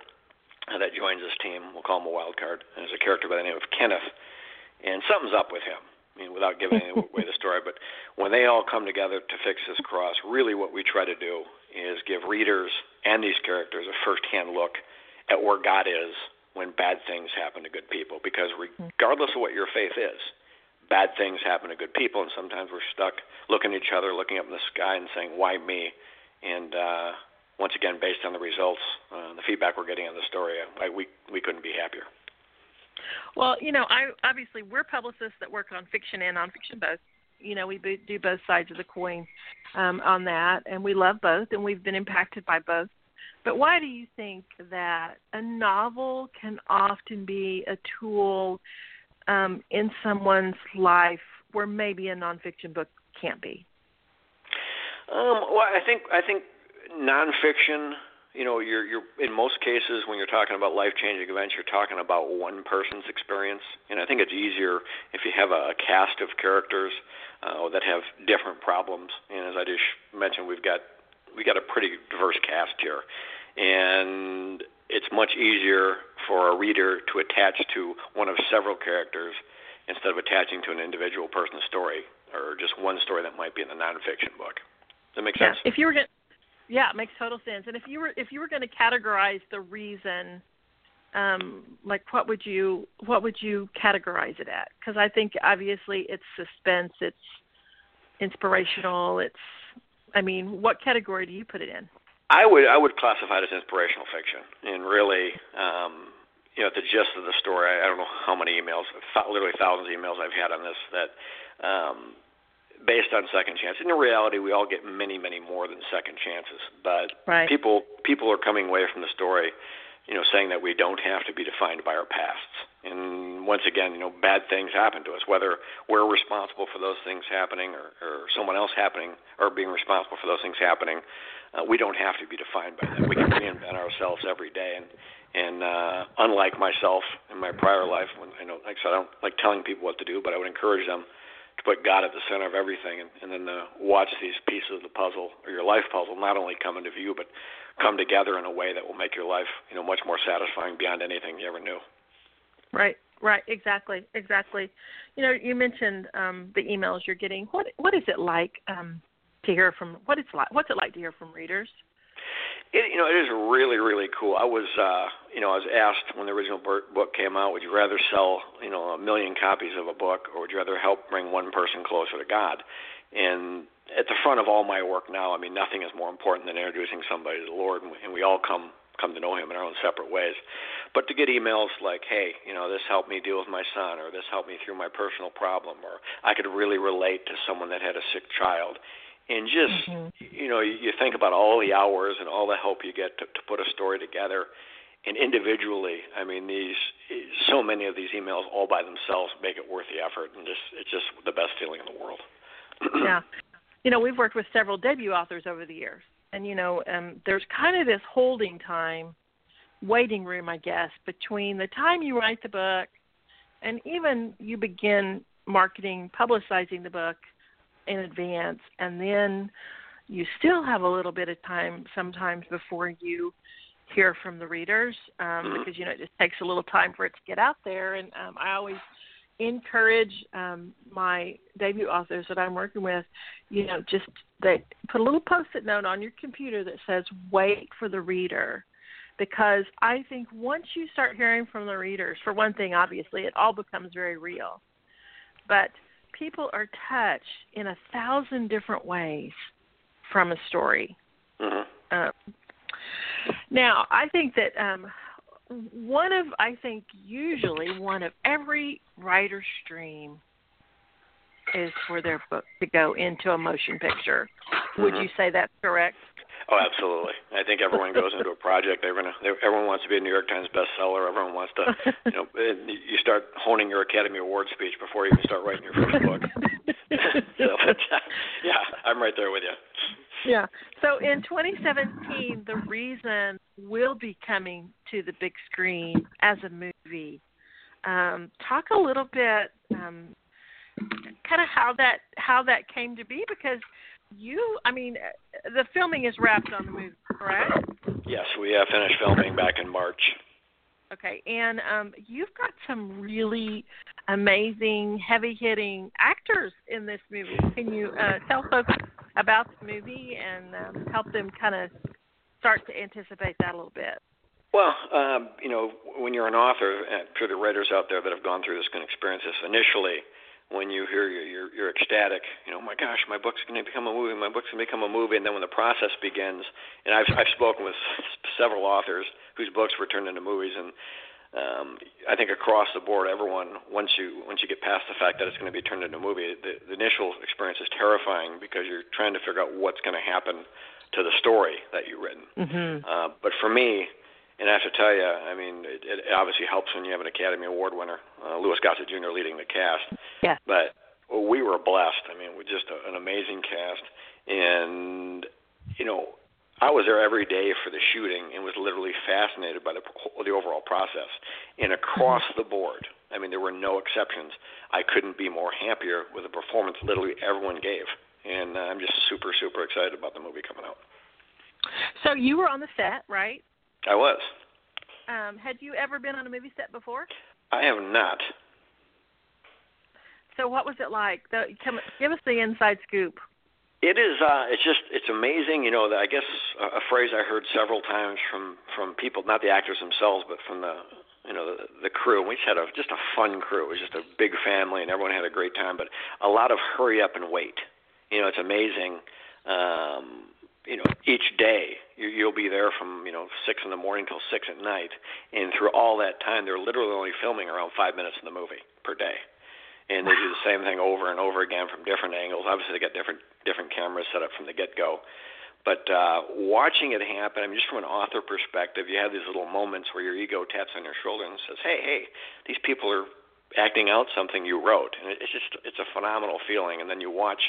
that joins this team, we'll call him a wild card, and is a character by the name of Kenneth. And something's up with him. I mean, without giving [LAUGHS] away the story, but when they all come together to fix this cross, really what we try to do is give readers and these characters a first-hand look at where God is when bad things happen to good people. Because regardless of what your faith is, bad things happen to good people, and sometimes we're stuck looking at each other, looking up in the sky, and saying, "Why me?" And uh, once again, based on the results, uh, the feedback we're getting on the story, I, we we couldn't be happier. Well, you know, I obviously we're publicists that work on fiction and nonfiction both. You know, we do both sides of the coin um, on that, and we love both, and we've been impacted by both. But why do you think that a novel can often be a tool um, in someone's life where maybe a nonfiction book can't be? Um, well, I think I think nonfiction you know you're you're in most cases when you're talking about life changing events you're talking about one person's experience. And i think it's easier if you have a, a cast of characters uh, that have different problems. And as i just mentioned we've got we got a pretty diverse cast here. And it's much easier for a reader to attach to one of several characters instead of attaching to an individual person's story or just one story that might be in the nonfiction book. Does that make sense? Yeah. if you were going yeah, it makes total sense. And if you were if you were going to categorize the reason, um, like what would you what would you categorize it at? Because I think obviously it's suspense, it's inspirational, it's. I mean, what category do you put it in? I would I would classify it as inspirational fiction, and really, um, you know, the gist of the story, I, don't know how many emails, literally thousands of emails I've had on this that um, based on second chance. In reality, we all get many, many more than second chances. But right. people people are coming away from the story, you know, saying that we don't have to be defined by our pasts. And once again, you know, bad things happen to us, whether we're responsible for those things happening or, or someone else happening or being responsible for those things happening. Uh, we don't have to be defined by that. We can reinvent ourselves every day. And and uh, unlike myself in my prior life, when I know, like I said, I don't like telling people what to do, but I would encourage them to put God at the center of everything, and, and then to watch these pieces of the puzzle or your life puzzle not only come into view, but come together in a way that will make your life, you know, much more satisfying beyond anything you ever knew. Right, right, exactly, exactly. You know, you mentioned um, the emails you're getting. What what is it like um, to hear from? What it's like? What's it like to hear from readers? It, you know, it is really, really cool. I was, uh, you know, I was asked when the original book came out, would you rather sell, you know, a million copies of a book, or would you rather help bring one person closer to God? And at the front of all my work now, I mean, nothing is more important than introducing somebody to the Lord, and we, and we all come come to know Him in our own separate ways. But to get emails like, "Hey, you know, this helped me deal with my son," or "This helped me through my personal problem," or "I could really relate to someone that had a sick child," and just mm-hmm. you know you think about all the hours and all the help you get to, to put a story together and individually i mean these so many of these emails all by themselves make it worth the effort and just it's just the best feeling in the world. [CLEARS THROAT] Yeah. You know we've worked with several debut authors over the years. And you know um there's kind of this holding time waiting room i guess between the time you write the book and even you begin marketing publicizing the book in advance and then you still have a little bit of time sometimes before you hear from the readers um, mm-hmm. because you know it just takes a little time for it to get out there. And um, i always encourage um, my debut authors that i'm working with you know just they put a little post-it note on your computer that says wait for the reader. Because i think once you start hearing from the readers for one thing obviously it all becomes very real. But people are touched in a thousand different ways from a story. Mm-hmm. Uh, now, I think that um, one of, I think, usually one of every writer's dream is for their book to go into a motion picture. Mm-hmm. Would you say that's correct? Oh, absolutely. I think everyone goes into a project. They, everyone wants to be a New York Times bestseller. Everyone wants to. You know, you start honing your Academy Award speech before you even start writing your first book. [LAUGHS] so, but, [LAUGHS] yeah, I'm right there with you. Yeah. So in 2017, the reason will be coming to the big screen as a movie. Um, talk a little bit, um, kind of how that how that came to be because you, I mean, the filming is wrapped on the movie, correct? Yes, we uh, finished filming back in March. Okay, and um, you've got some really amazing, heavy-hitting actors in this movie. Can you uh, tell folks about the movie and um, help them kind of start to anticipate that a little bit? Well, um, you know, when you're an author, and for the writers out there that have gone through this can experience this, initially when you hear you're, you're, you're ecstatic. You know, oh my gosh, my book's going to become a movie. My book's going to become a movie. And then when the process begins, and I've I've spoken with [LAUGHS] several authors whose books were turned into movies, and um, I think across the board, everyone once you once you get past the fact that it's going to be turned into a movie, the, the initial experience is terrifying because you're trying to figure out what's going to happen to the story that you've written. Mm-hmm. Uh, but for me, and I have to tell you, I mean, it, it obviously helps when you have an Academy Award winner, uh, Louis Gossett Jr. leading the cast. Yeah. But well, we were blessed. I mean, we're just a, an amazing cast, and you know, I was there every day for the shooting and was literally fascinated by the the overall process. And across mm-hmm. the board, I mean, there were no exceptions. I couldn't be more happier with the performance literally everyone gave, and uh, I'm just super super excited about the movie coming out. So you were on the set, right? I was. Um, had you ever been on a movie set before? I have not. So what was it like? The, come, give us the inside scoop. It is. Uh, it's just. It's amazing. You know. I guess a, a phrase I heard several times from from people, not the actors themselves, but from the you know the, the crew. We just had a just a fun crew. It was just a big family, and everyone had a great time. But a lot of hurry up and wait. You know, it's amazing. Um, you know, each day you, you'll be there from you know six in the morning till six at night, and through all that time, they're literally only filming around five minutes in the movie per day, and they do the same thing over and over again from different angles. Obviously, they got different different cameras set up from the get go. But uh, watching it happen, I mean, just from an author perspective, you have these little moments where your ego taps on your shoulder and says, "Hey, hey, these people are acting out something you wrote," and it's just it's a phenomenal feeling. And then you watch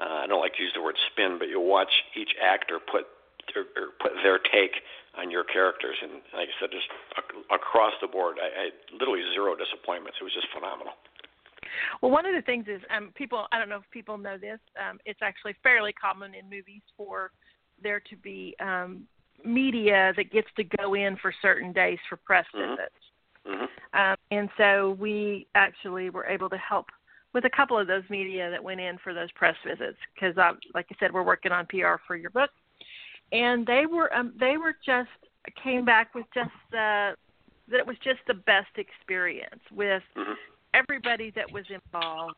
uh, I don't like to use the word spin, but you'll watch each actor put or, or put their take on your characters, and like I said, just ac- across the board, I, I literally zero disappointments. It was just phenomenal. Well, one of the things is um, people. I don't know if people know this. Um, it's actually fairly common in movies for there to be um, media that gets to go in for certain days for press mm-hmm. visits. Mm-hmm. Um, and so we actually were able to help with a couple of those media that went in for those press visits because, like I said, we're working on PR for your book, and they were um, they were just came back with just uh, that it was just the best experience with mm-hmm. everybody that was involved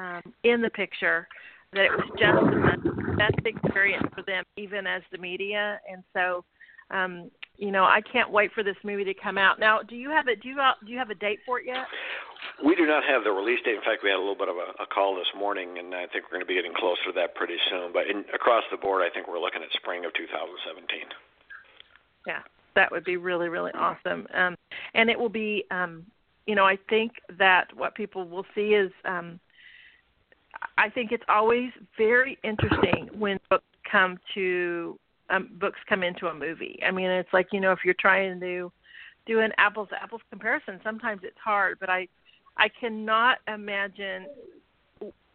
um, in the picture. That it was just the best experience for them, even as the media, and so um, you know, I can't wait for this movie to come out. Now, do you have a do you do you have a date for it yet? We do not have the release date. In fact, we had a little bit of a, a call this morning, and I think we're going to be getting closer to that pretty soon. But in, across the board, I think we're looking at spring of 2017. Yeah, that would be really, really awesome. Um, and it will be, um, you know, I think that what people will see is, um, I think it's always very interesting when books come to um, books come into a movie. I mean, it's like you know, if you're trying to do an apples to apples comparison, sometimes it's hard. But I I cannot imagine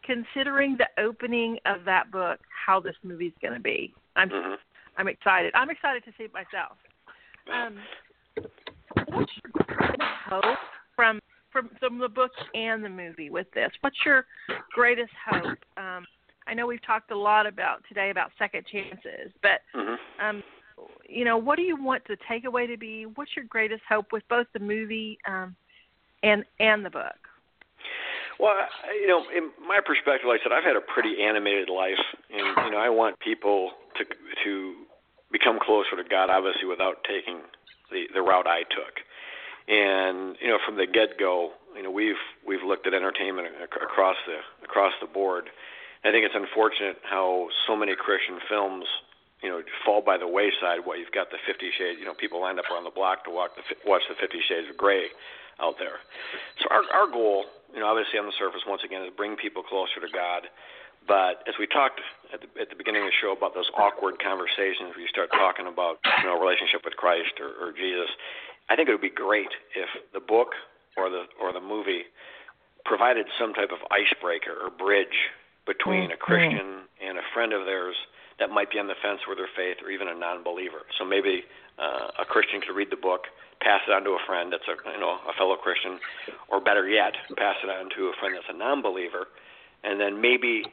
considering the opening of that book how this movie's going to be. I'm mm-hmm. I'm excited. I'm excited to see it myself. Um, what's your greatest hope from from from the book and the movie with this? What's your greatest hope? Um, I know we've talked a lot about today about second chances, but mm-hmm. um, you know, what do you want the takeaway to be? What's your greatest hope with both the movie um, and and the book? Well, you know, in my perspective, like I said, I've had a pretty animated life, and you know, I want people to to become closer to God, obviously, without taking the the route I took. And you know, from the get go, you know, we've we've looked at entertainment across the across the board. I think it's unfortunate how so many Christian films you know fall by the wayside. What you've got the Fifty Shades, you know, people lined up around the block to walk the, watch the Fifty Shades of Grey out there. So our our goal, you know, obviously on the surface, once again, is bring people closer to God. But as we talked at the, at the beginning of the show about those awkward conversations where you start talking about you know relationship with Christ or, or Jesus, I think it would be great if the book or the or the movie provided some type of icebreaker or bridge between a Christian and a friend of theirs that might be on the fence with their faith or even a non-believer. So maybe uh, a Christian could read the book, pass it on to a friend that's a you know a fellow Christian, or better yet, pass it on to a friend that's a non-believer, and then maybe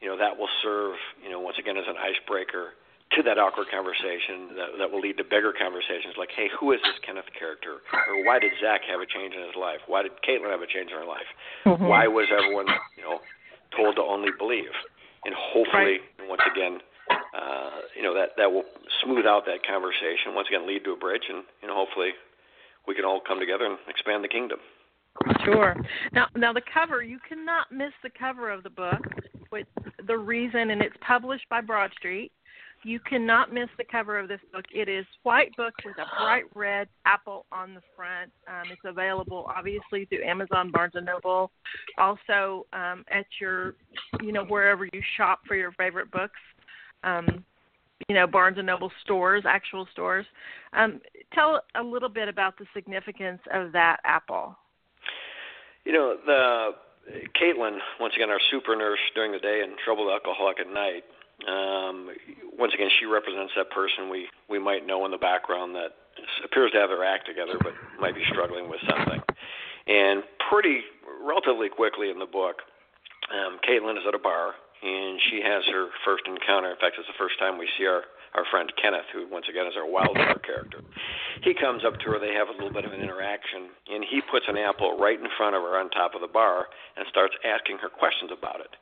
you know that will serve you know once again as an icebreaker to that awkward conversation that, that will lead to bigger conversations like, hey, who is this Kenneth character? Or why did Zach have a change in his life? Why did Caitlin have a change in her life? Mm-hmm. Why was everyone, you know, told to only believe? And hopefully, right. once again, uh, you know that that will smooth out that conversation. Once again, lead to a bridge, and you know, hopefully, we can all come together and expand the kingdom. Sure. Now, now the cover you cannot miss the cover of the book. With the reason, and it's published by Broad Street. You cannot miss the cover of this book. It is white book with a bright red apple on the front. Um, it's available obviously through Amazon, Barnes and Noble, also um, at your, you know, wherever you shop for your favorite books. Um, you know, Barnes and Noble stores, actual stores. Um, tell a little bit about the significance of that apple. You know, the Caitlin, once again, our super nurse during the day and troubled alcoholic at night. Um, once again, she represents that person we we might know in the background that appears to have their act together, but might be struggling with something. And pretty relatively quickly in the book, um, Caitlin is at a bar and she has her first encounter. In fact, it's the first time we see our our friend Kenneth, who once again is our wildfire character. He comes up to her, they have a little bit of an interaction, and he puts an apple right in front of her on top of the bar and starts asking her questions about it.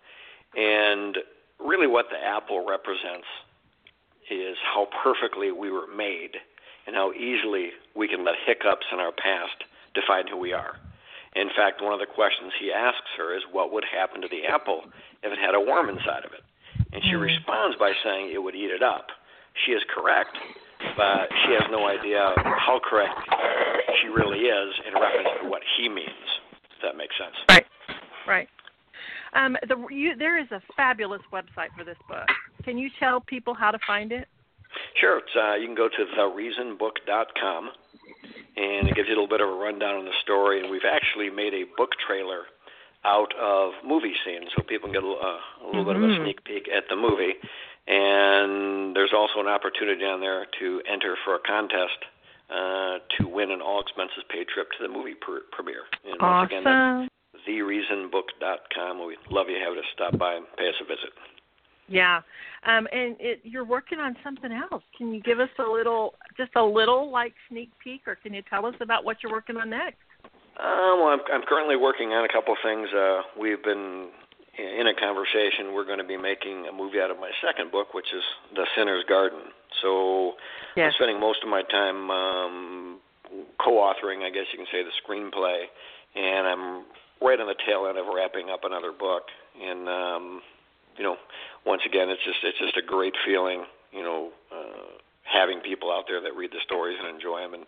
And really, what the apple represents is how perfectly we were made and how easily we can let hiccups in our past define who we are. In fact, one of the questions he asks her is, What would happen to the apple if it had a worm inside of it? And she mm-hmm. responds by saying it would eat it up she is correct, but she has no idea how correct she really is in reference to what he means. If that makes sense. Right. Right. Um, the, you, there is a fabulous website for this book. Can you tell people how to find it? Sure. It's, uh, you can go to thereasonbook.com, and it gives you a little bit of a rundown on the story. And we've actually made a book trailer out of movie scenes, so people can get a, uh, a little mm-hmm. bit of a mm-hmm. sneak peek at the movie. And there's also an opportunity down there to enter for a contest uh, to win an all expenses paid trip to the movie per- premiere. And awesome. once again, thereasonbook.com. We'd love you to have us stop by and pay us a visit. Yeah, um, and it, you're working on something else. Can you give us a little, just a little like sneak peek, or can you tell us about what you're working on next? Um, well, I'm, I'm currently working on a couple things. Uh, we've been in a conversation, we're going to be making a movie out of my second book, which is The Sinner's Garden. So yes. I'm spending most of my time um, co-authoring, I guess you can say, the screenplay, and I'm right on the tail end of wrapping up another book. And um, you know, once again, it's just it's just a great feeling, you know, uh, having people out there that read the stories and enjoy them, and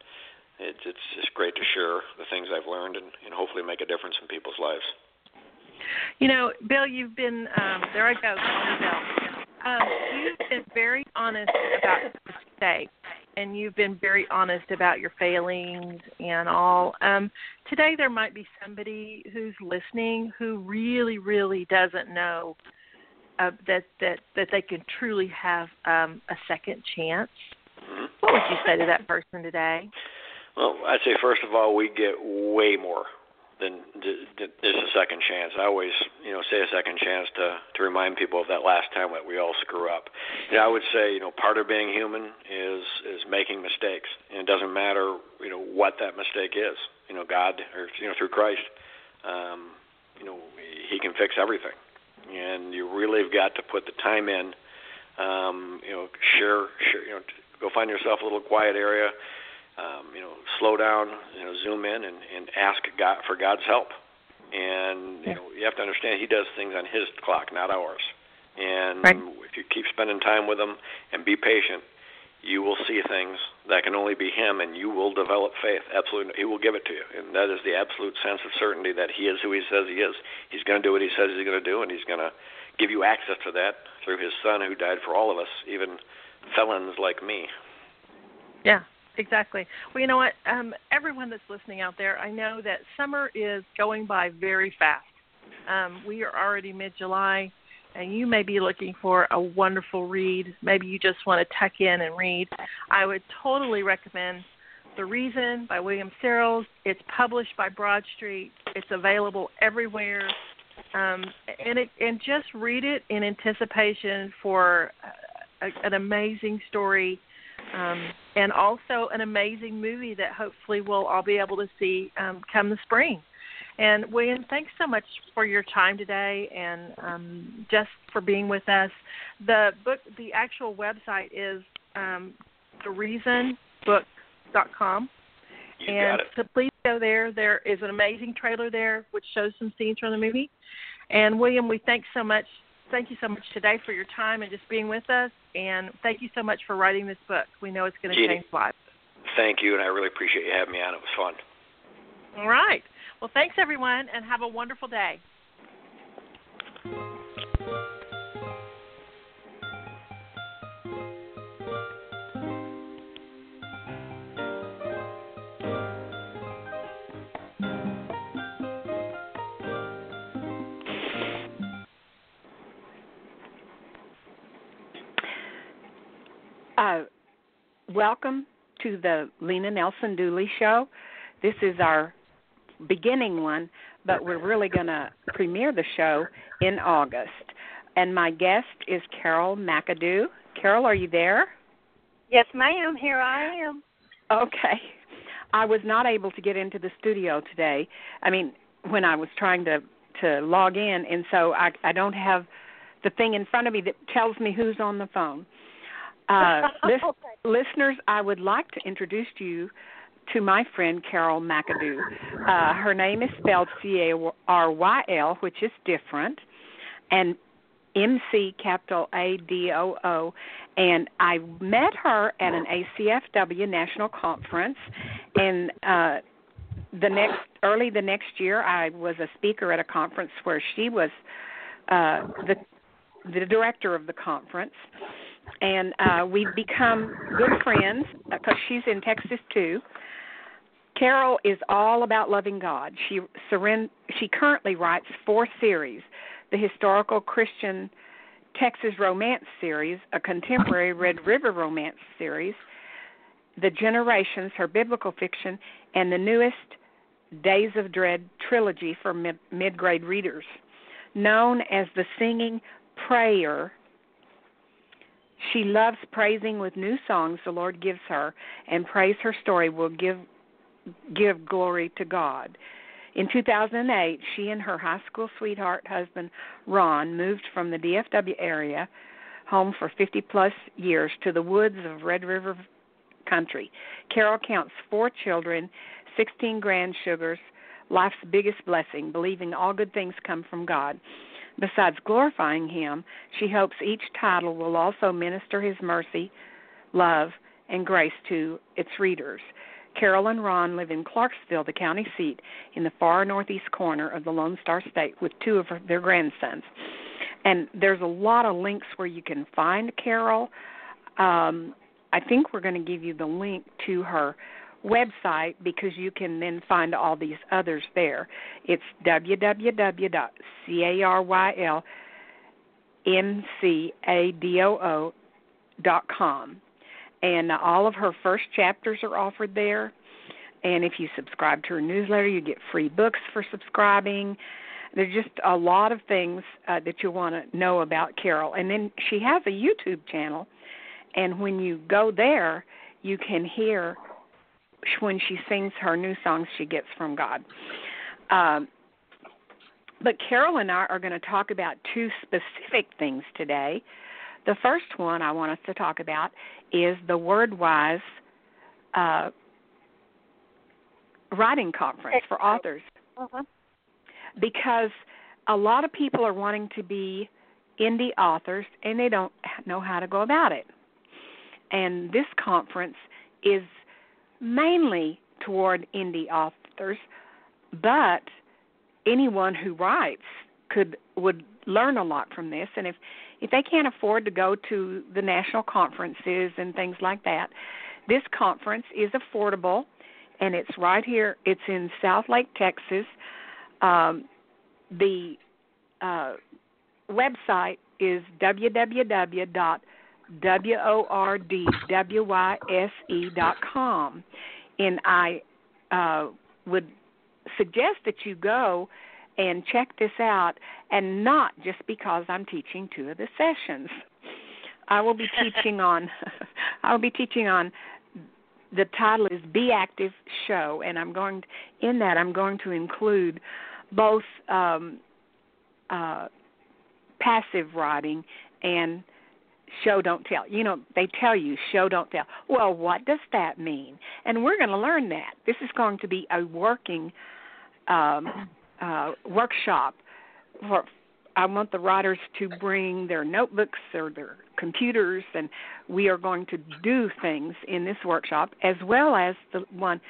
it's it's just great to share the things I've learned and, and hopefully make a difference in people's lives. You know, Bill, you've been um, there. I go. Um, you've been very honest about mistakes, and you've been very honest about your failings and all. Um, today, there might be somebody who's listening who really, really doesn't know uh, that that that they can truly have um, a second chance. What would you say to that person today? Well, I'd say first of all, we get way more then there's a second chance. I always, you know, say a second chance to to remind people of that last time that we all screw up. You I would say, you know, part of being human is is making mistakes, and it doesn't matter, you know, what that mistake is. You know, God or you know through Christ, um, you know, He can fix everything, and you really have got to put the time in. Um, you know, share, share, you know, go find yourself a little quiet area um, you know, slow down, you know, zoom in and, and ask God for God's help. And you know, you have to understand He does things on His clock, not ours. And right. if you keep spending time with Him and be patient, you will see things that can only be Him, and you will develop faith. Absolutely, He will give it to you, and that is the absolute sense of certainty that He is who He says He is. He's going to do what He says He's going to do, and He's going to give you access to that through His Son, who died for all of us, even felons like me. Yeah, exactly. Well, you know what? Um, everyone that's listening out there, I know that summer is going by very fast. Um, we are already mid July, and you may be looking for a wonderful read. Maybe you just want to tuck in and read. I would totally recommend The Reason by William Sirls. It's published by Broad Street, it's available everywhere. Um, and it and just read it in anticipation for a, an amazing story, um, and also an amazing movie that hopefully we'll all be able to see um, come the spring. And William, thanks so much for your time today and um, just for being with us. The book, the actual website is um, thereasonbook.com. You and so please go there. There is an amazing trailer there which shows some scenes from the movie. And William, we thank so much. Thank you so much today for your time and just being with us. And thank you so much for writing this book. We know it's going to Jeannie. change lives. Thank you, and I really appreciate you having me on. It was fun. All right. Well, thanks everyone, and have a wonderful day. Uh, welcome to the Lena Nelson Dooley Show. This is our beginning one, but we're really going to premiere the show in August. And my guest is Caryl McAdoo. Caryl, are you there? Yes, ma'am. Here I am. Okay. I was not able to get into the studio today. I mean, when I was trying to to log in, and so I I don't have the thing in front of me that tells me who's on the phone. Uh, [LAUGHS] lis- listeners, I would like to introduce you to my friend Caryl McAdoo. Uh, her name is spelled C A R Y L, which is different, and M C capital A D O O. And I met her at an ACFW national conference, and uh, the next early the next year, I was a speaker at a conference where she was uh, the the director of the conference and uh, we've become good friends because she's in Texas too. Caryl is all about loving God. She surrend- she currently writes four series: the historical Christian Texas romance series, a contemporary Red River romance series, the Generations, her biblical fiction, and the newest Days of Dread trilogy for mid- mid-grade readers. Known as the Singing Prayer she loves praising with new songs the Lord gives her, and prays her story will give give glory to God. In 2008, she and her high school sweetheart husband Ron moved from the DFW area, home for 50 plus years, to the woods of Red River country. Caryl counts four children, 16 grandsugars, life's biggest blessing, believing all good things come from God. Besides glorifying Him, she hopes each title will also minister His mercy, love, and grace to its readers. Caryl and Ron live in Clarksville, the county seat, in the far northeast corner of the Lone Star State with two of their grandsons. And there's a lot of links where you can find Caryl. Um, I think we're going to give you the link to her website because you can then find all these others there. It's www.caryl.mcadoo.com. And all of her first chapters are offered there. And if you subscribe to her newsletter, you get free books for subscribing. There's just a lot of things uh, that you want to know about Caryl. And then she has a YouTube channel. And when you go there, you can hear when she sings her new songs she gets from God. Um, but Caryl and I are going to talk about two specific things today. The first one I want us to talk about is the WordWyse uh, writing conference for authors. Uh-huh. Because a lot of people are wanting to be indie authors and they don't know how to go about it. And this conference is mainly toward indie authors, but anyone who writes could would learn a lot from this. And if if they can't afford to go to the national conferences and things like that this conference is affordable and it's right here. It's in Southlake texas. Um, the uh, website is www W O R D W Y S E dot com. And I uh, would suggest that you go and check this out, and not just because I'm teaching two of the sessions. I will be teaching on. [LAUGHS] I will be teaching on. The title is "Be Active Show," and I'm going to, in that I'm going to include both um, uh, passive writing and show don't tell. You know, they tell you show don't tell. Well, what does that mean? And we're going to learn that. This is going to be a working um, uh, workshop for I want the writers to bring their notebooks or their computers, and we are going to do things in this workshop as well as the one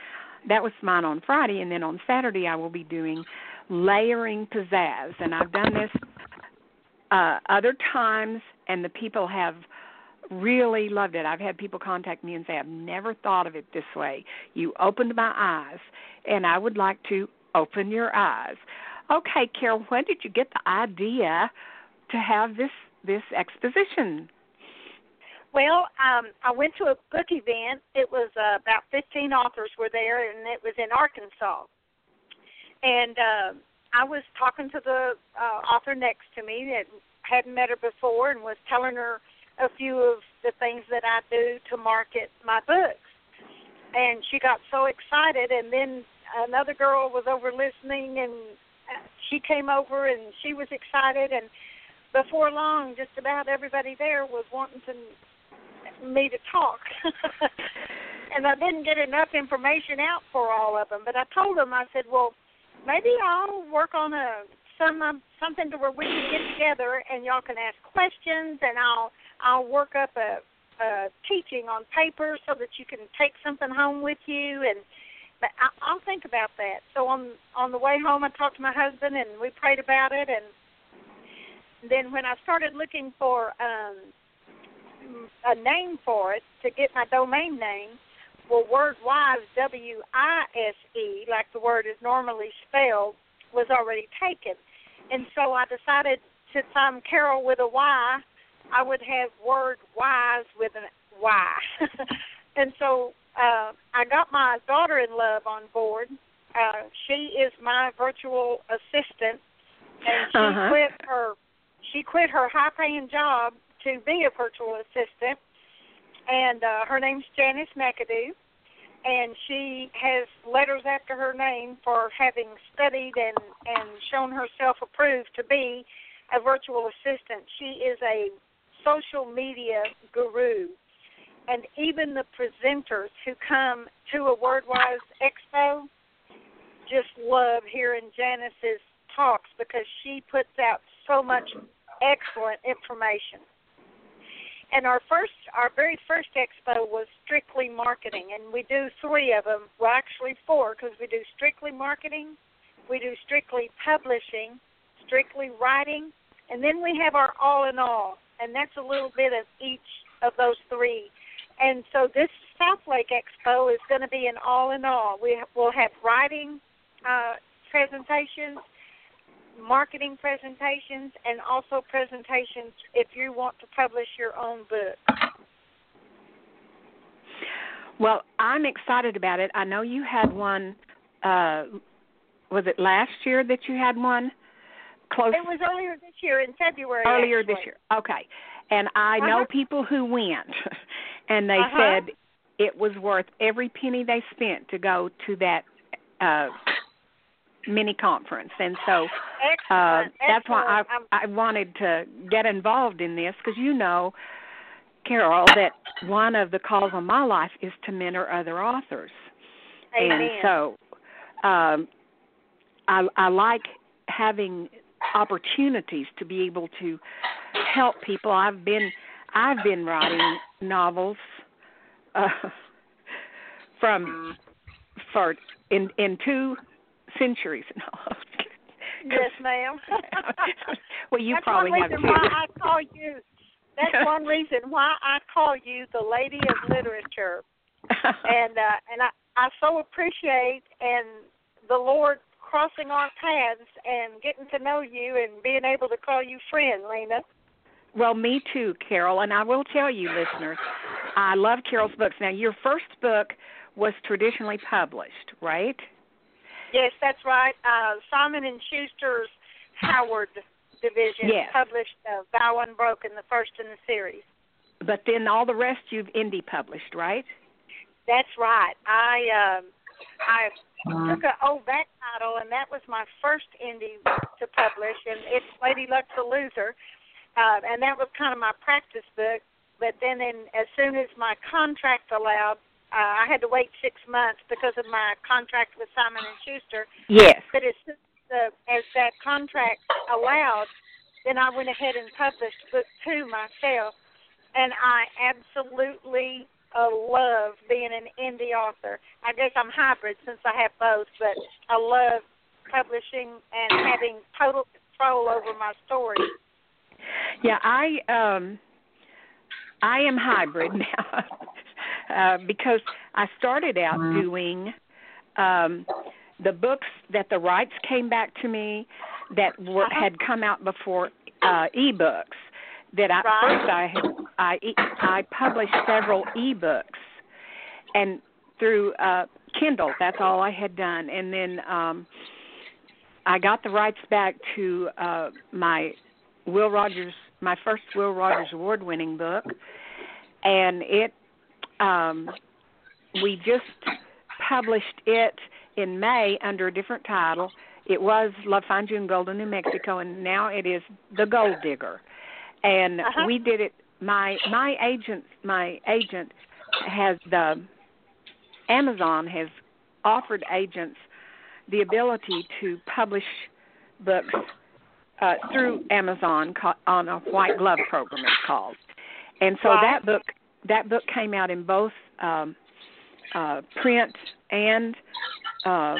that was mine on Friday, and then on Saturday I will be doing layering pizzazz, and I've done this uh, other times, and the people have really loved it. I've had people contact me and say, I've never thought of it this way. You opened my eyes, and I would like to open your eyes. Okay, Caryl, when did you get the idea to have this this exposition? Well, um, I went to a book event. It was uh, about 15 authors were there, and it was in Arkansas. And uh, I was talking to the uh, author next to me that hadn't met her before, and was telling her a few of the things that I do to market my books. And she got so excited, and then another girl was over listening, and she came over and she was excited and before long just about everybody there was wanting to me to talk [LAUGHS] and i didn't get enough information out for all of them but i told them i said well maybe i'll work on a some um, something to where we can get together and y'all can ask questions and i'll i'll work up a a teaching on paper so that you can take something home with you and but I, I'll think about that. So on on the way home, I talked to my husband and we prayed about it. And then when I started looking for um, a name for it to get my domain name, well, word wise W I S E, like the word is normally spelled, was already taken. And so I decided, since I'm Caryl with a Y, I would have word wise with a Y. [LAUGHS] and so uh, I got my daughter in love on board. Uh, she is my virtual assistant, and she uh-huh. quit her she quit her high paying job to be a virtual assistant. And uh, her name's Janice McAdoo, and she has letters after her name for having studied and and shown herself approved to be a virtual assistant. She is a social media guru and even the presenters who come to a WordWyse Expo just love hearing Janice's talks because she puts out so much excellent information. And our first, our very first expo was strictly marketing, and we do three of them. Well, actually four, because we do strictly marketing, we do strictly publishing, strictly writing, and then we have our all in all, and that's a little bit of each of those three and so this Southlake Expo is going to be an all in all. We will have writing uh, presentations, marketing presentations, and also presentations if you want to publish your own book. Well, I'm excited about it. I know you had one. Uh, was it last year that you had one? Close. It was earlier this year in February. Earlier actually. this year. Okay. And I know uh-huh. people who went. [LAUGHS] and they uh-huh. said it was worth every penny they spent to go to that uh mini conference. And so uh that's why I I wanted to get involved in this because you know Caryl that one of the calls on my life is to mentor other authors. Amen. and so um I I like having opportunities to be able to help people. I've been I've been writing novels uh, [LAUGHS] from for in in two centuries. [LAUGHS] No. yes, ma'am. [LAUGHS] well, you that's probably one have reason too. why I call you. That's [LAUGHS] one reason why I call you the Lady of Literature, and uh, and I I so appreciate and the Lord crossing our paths and getting to know you and being able to call you friend, Lena. Well, me too, Caryl. And I will tell you, listeners, I love Caryl's books. Now, your first book was traditionally published, right? Yes, that's right. Uh, Simon and Schuster's Howard division yes. published uh, Vow Unbroken, the first in the series. but then all the rest you've indie published, right? That's right. I um I took an old back title, and that was my first indie to publish, and it's Lady Luck the Loser, uh, and that was kind of my practice book. But then, in, as soon as my contract allowed, uh, I had to wait six months because of my contract with Simon and Schuster. Yes. But as the, as that contract allowed, then I went ahead and published book two myself, and I absolutely uh, love being an indie author. I guess I'm hybrid since I have both, but I love publishing and having total control over my story. Yeah, I um I am hybrid [LAUGHS] now uh, because I started out mm-hmm. doing um, the books that the rights came back to me that were uh-huh. had come out before uh, ebooks. That I right. first I had I I published several ebooks, and through uh, Kindle. That's all I had done, and then um, I got the rights back to uh, my Will Rogers my first Will Rogers Award winning book, and it um, we just published it in May under a different title. It was Love Finds You in Golden, New Mexico, and now it is The Gold Digger. And uh-huh. we did it. My my agent my agent has the Amazon has offered agents the ability to publish books uh, through Amazon on a white glove program it's called. And so that book that book came out in both um, uh, print and uh,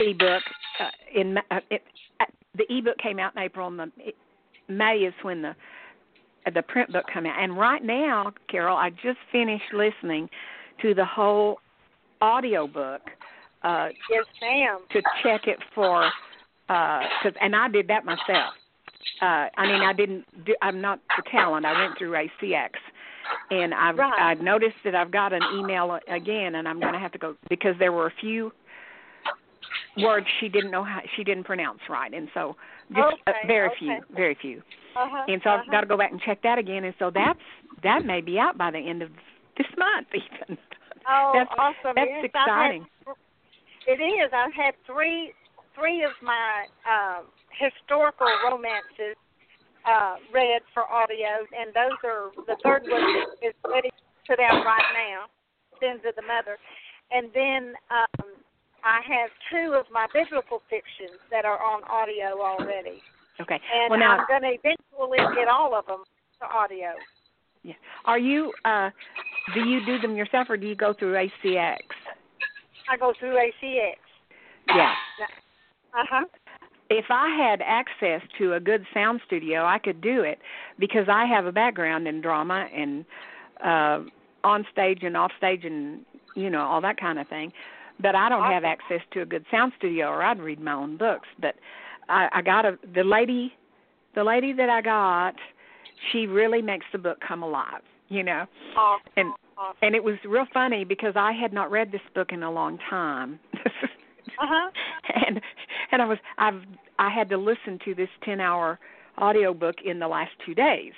ebook. Uh, in uh, it, uh, the ebook came out in April, and the it, May is when the the print book came out. And right now, Carol, I just finished listening to the whole audio book. Uh, yes, ma'am. To check it for uh cause, and I did that myself. Uh I mean I didn't do I'm not the talent. I went through ACX and I've right. I noticed that I've got an email again and I'm going to have to go because there were a few words she didn't know how she didn't pronounce right and so just okay, uh, very okay. few very few uh-huh, and so uh-huh. I've got to go back and check that again and so that's that may be out by the end of this month [LAUGHS] even oh that's awesome that's yes, exciting had, it is I've had three three of my uh, historical romances uh, read for audio, and those are the third one is ready to put out right now, Sins of the Mother, and then um, I have two of my biblical fictions that are on audio already. Okay. And well, now, I'm going to eventually get all of them to audio. Yeah. Are you? uh Do you do them yourself, or do you go through ACX? I go through ACX. Yeah. Uh huh. If I had access to a good sound studio, I could do it because I have a background in drama and uh on stage and off stage and you know all that kind of thing. But I don't awesome. have access to a good sound studio, or I'd read my own books. But I, I got a the lady, the lady that I got, she really makes the book come alive. You know, awesome. and awesome. and it was real funny because I had not read this book in a long time. [LAUGHS] uh-huh. [LAUGHS] and and I was I've I had to listen to this 10-hour audiobook in the last 2 days.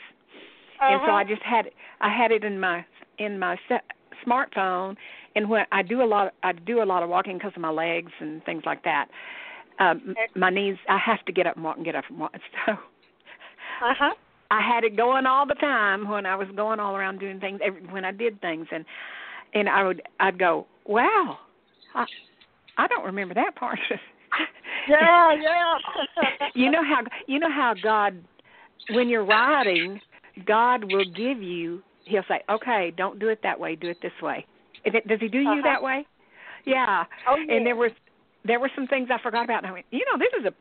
Uh-huh. And so I just had I had it in my in my set, smartphone and when I do a lot I do a lot of walking because of my legs and things like that. Um my knees I have to get up and walk and get up and walk. [LAUGHS] So Uh-huh. I had it going all the time when I was going all around doing things every, when I did things and and I would I'd go, "Wow. I I don't remember that part." [LAUGHS] yeah, yeah. [LAUGHS] you know how you know how God when you're writing, God will give you he'll say, "Okay, don't do it that way, do it this way." Does he do you uh-huh. that way? Yeah. Oh, yeah. And there was there were some things I forgot about and I went, "You know, this is a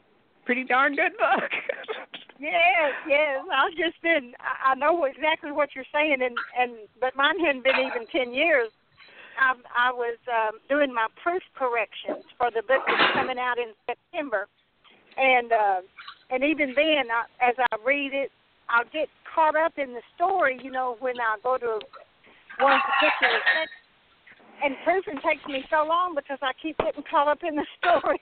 pretty darn good book." [LAUGHS] Yes, yes. I just didn't. I know exactly what you're saying, and and but mine hadn't been even ten years. I I was um, doing my proof corrections for the book that's coming out in September, and uh, and even then, I, as I read it, I'll get caught up in the story. You know, when I go to one particular section, and proofing takes me so long because I keep getting caught up in the [LAUGHS] story.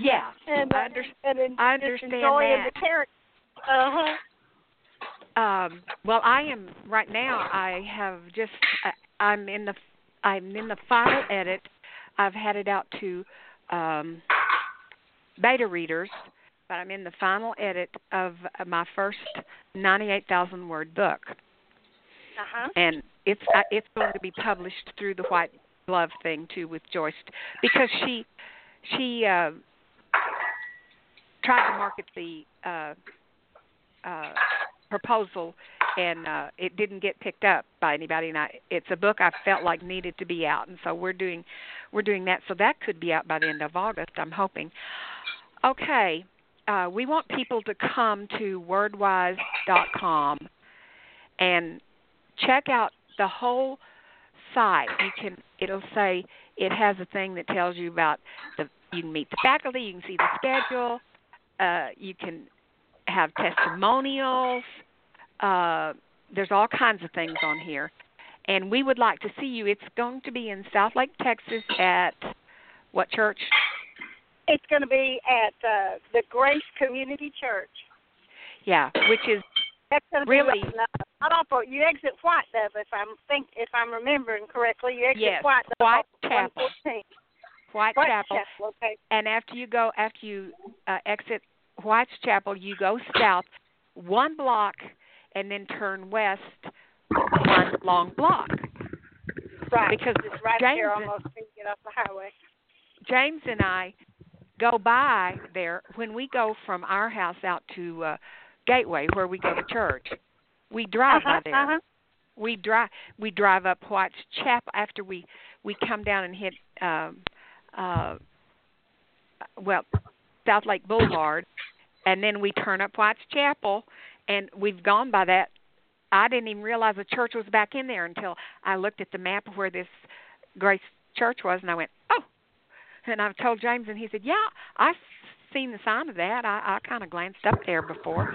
yeah, and, I, uh, under- and then I understand enjoying that. the character. Uh huh. Um, well, I am right now. I have just. I'm in the. I'm in the final edit. I've had it out to um, beta readers, but I'm in the final edit of my first 98,000 word book. Uh-huh. And it's uh, it's going to be published through the White Glove thing too with Joyce because she she uh, tried to market the uh, uh, proposal and uh, it didn't get picked up by anybody and I, it's a book I felt like needed to be out and so we're doing we're doing that so that could be out by the end of August I'm hoping. Okay, uh, we want people to come to wordwyse.com and check out the whole site. You can it'll say it has a thing that tells you about the you can meet the faculty, you can see the schedule, uh, you can have testimonials. Uh, there's all kinds of things on here, and we would like to see you. It's going to be in Southlake, Texas, at what church? It's going to be at uh, the Grace Community Church. Yeah, which is That's going to Really? be not off of, you exit White Dove if I'm think if I'm remembering correctly. You exit Yes, White Dove White Chapel. 114. White, White Chapel. Chapel. Okay. and after you go after you uh, exit White's Chapel, you go south one block and then turn west one long block. Right. Because it's right James there almost when you get off the highway. James and I go by there when we go from our house out to uh, Gateway where we go to church. We drive uh-huh, by there. Uh-huh. We drive we drive up White's Chapel after we we come down and hit um uh well Southlake Boulevard and then we turn up White's Chapel and we've gone by that I didn't even realize the church was back in there until I looked at the map of where this Grace Church was and I went, Oh and I've told James and he said, Yeah, I've seen the sign of that. I, I kinda glanced up there before.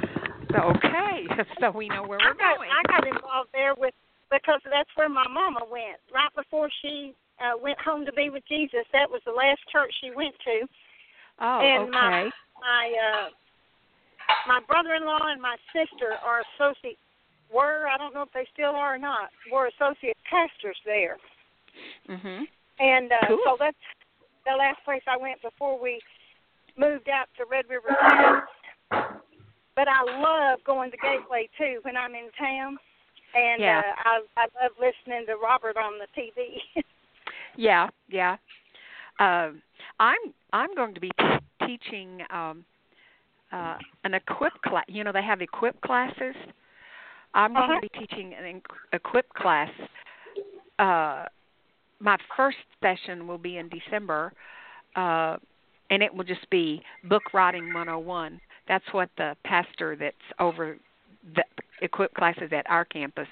So okay. [LAUGHS] so we know where we're got going. I got involved there with because that's where my mama went right before she uh, went home to be with Jesus. That was the last church she went to. Oh, and okay. my my uh my brother-in-law and my sister are associate were I don't know if they still are or not were associate pastors there. Mhm. And uh, Cool. so that's the last place I went before we moved out to Red River. But I love going to Gateway too when I'm in town, and Yeah. uh, I I love listening to Robert on the TV. [LAUGHS] Yeah, yeah. Um, I'm I'm going to be t- teaching um, uh, an equip class. You know, they have equip classes. I'm going Uh-huh. to be teaching an en- equip class. Uh, my first session will be in December, uh, and it will just be book writing 101. That's what the pastor that's over the equip classes at our campus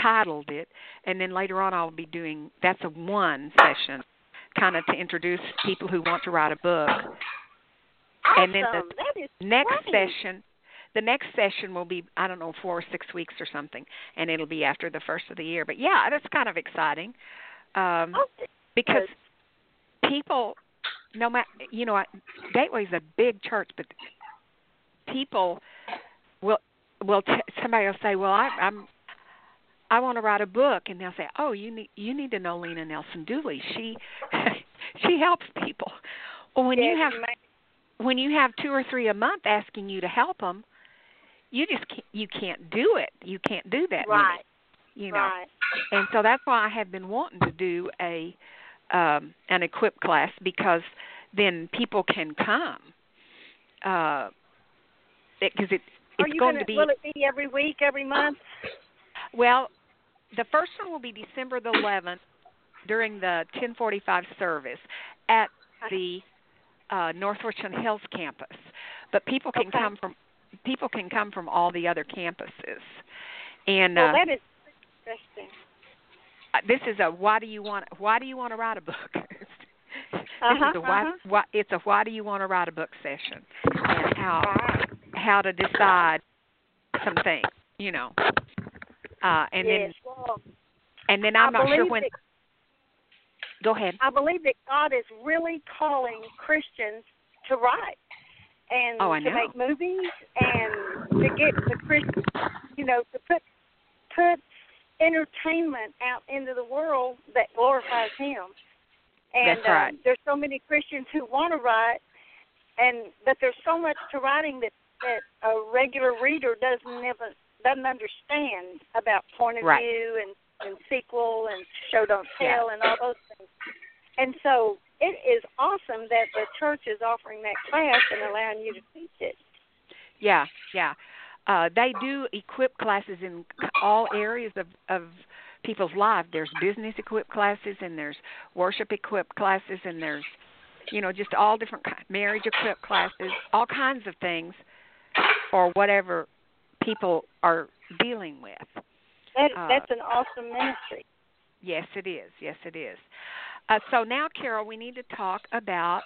titled it and then later on I'll be doing that's a one session kind of to introduce people who want to write a book. And then the awesome. is Next great. session the next session will be I don't know 4 or 6 weeks or something and it'll be after the first of the year. But yeah, that's kind of exciting. Um Oh, because people no matter you know I- Gateway's a big church but people will will t- somebody will say well I I'm I want to write a book. And they'll say oh you need you need to know Lena Nelson Dooley. She [LAUGHS] she helps people. Well when you have when you have two or three a month asking you to help them you just can't, you can't do it. You can't do that many, right, you know. Right. and so that's why I have been wanting to do a um an equip class because then people can come uh because it, it's going gonna, to be Will it be every week, every month? well the first one will be December the 11th during the 1045 service at the uh North Richland Hills campus but people can Okay. come from people can come from all the other campuses and Well, uh, that is interesting. uh, this is a why do you want why do you want to write a book [LAUGHS] this Uh-huh, is a why, uh-huh. why it's a why do you want to write a book session and how how to decide some things you know uh and yes. And then i'm I not sure when that- go ahead I believe that God is really calling Christians to write and Oh, to know. make movies and to get the Christian, you know, to put put entertainment out into the world that glorifies Him. And That's right. uh, there's so many Christians who want to write, and but there's so much to writing that that a regular reader doesn't even doesn't understand about point of Right. view and and sequel and show don't Yeah. tell and all those things. And so it is awesome that the church is offering that class and allowing you to teach it. Yeah, yeah. Uh, they do equip classes in all areas of of people's life. There's business equip classes, and there's worship equip classes, and there's you know just all different ki- marriage equip classes, all kinds of things for whatever people are dealing with. That Uh, that's an awesome ministry. Yes, it is. Yes, it is. Uh, so now, Caryl, we need to talk about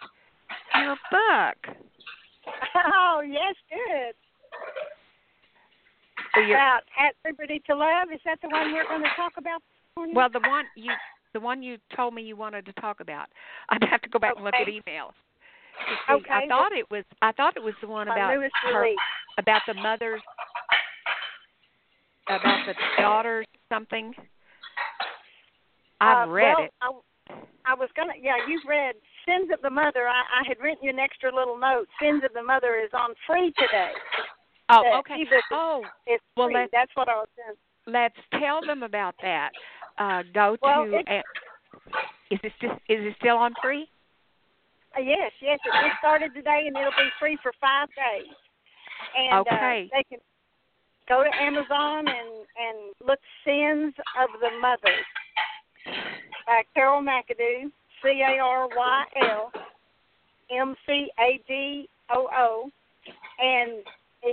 your book. Oh yes, good. So About at liberty to love. Is that the one we're going to talk about? this morning? Well, the one you the one you told me you wanted to talk about. [LAUGHS] I'd have to go back and look at Okay. emails. see. Okay, I thought it was I thought it was the one about her, about the mothers about the daughters something. I've Uh, read well, it. I, I was gonna. Yeah, you've read Sins of the Mother. I, I had written you an extra little note. Sins of the Mother is on free today. Oh, the okay. ebook Oh, It's Well, free. let's- That's what I was saying. let's tell them about that. Uh go Well, to uh, is it still, is it still on free? Uh, yes, yes. It just started today, and it'll be free for five days. And Okay. uh, they can go to Amazon and and look Sins of the Mothers by Caryl McAdoo, C A R Y L M C A D O O, and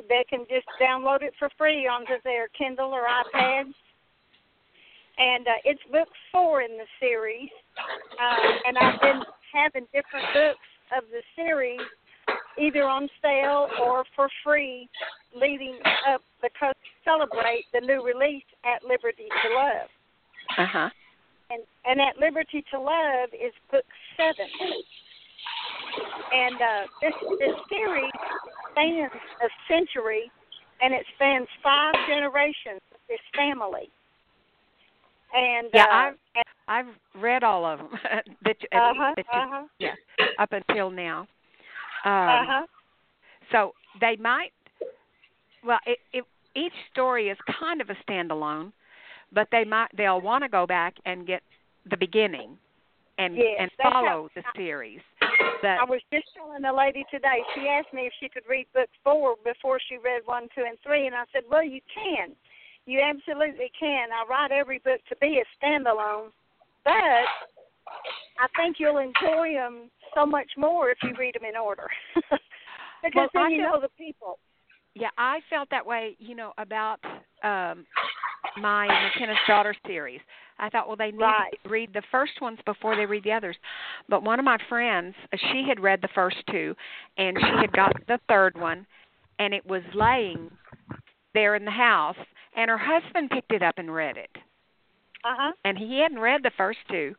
they can just download it for free onto their Kindle or iPads. And uh, it's book four in the series, uh, and I've been having different books of the series either on sale or for free leading up because celebrate the new release at Liberty to Love. Uh huh. And and at Liberty to Love is book seven. And uh this this series spans a century and it spans five generations of this family. And Yeah, uh, I've I've read all of them [LAUGHS] that, you- uh huh, that you, uh huh, yeah, up until now. Um, uh huh. So they might. Well, it, it, each story is kind of a standalone, but they might they'll want to go back and get the beginning and Yes, and follow how- the series. But I was just telling a lady today. She asked me if she could read book four before she read one, two, and three, and I said, "Well, you can. You absolutely can. I write every book to be a standalone, but I think you'll enjoy them so much more if you read them in order, [LAUGHS] because Well, then I you feel- know the people." yeah, I felt that way, you know, about um my McKenna's Daughter series. I thought, well, they need Right. to read the first ones before they read the others. But one of my friends, uh, she had read the first two, and she had got the third one, and it was laying there in the house, and her husband picked it up and read it, Uh huh. and he hadn't read the first two,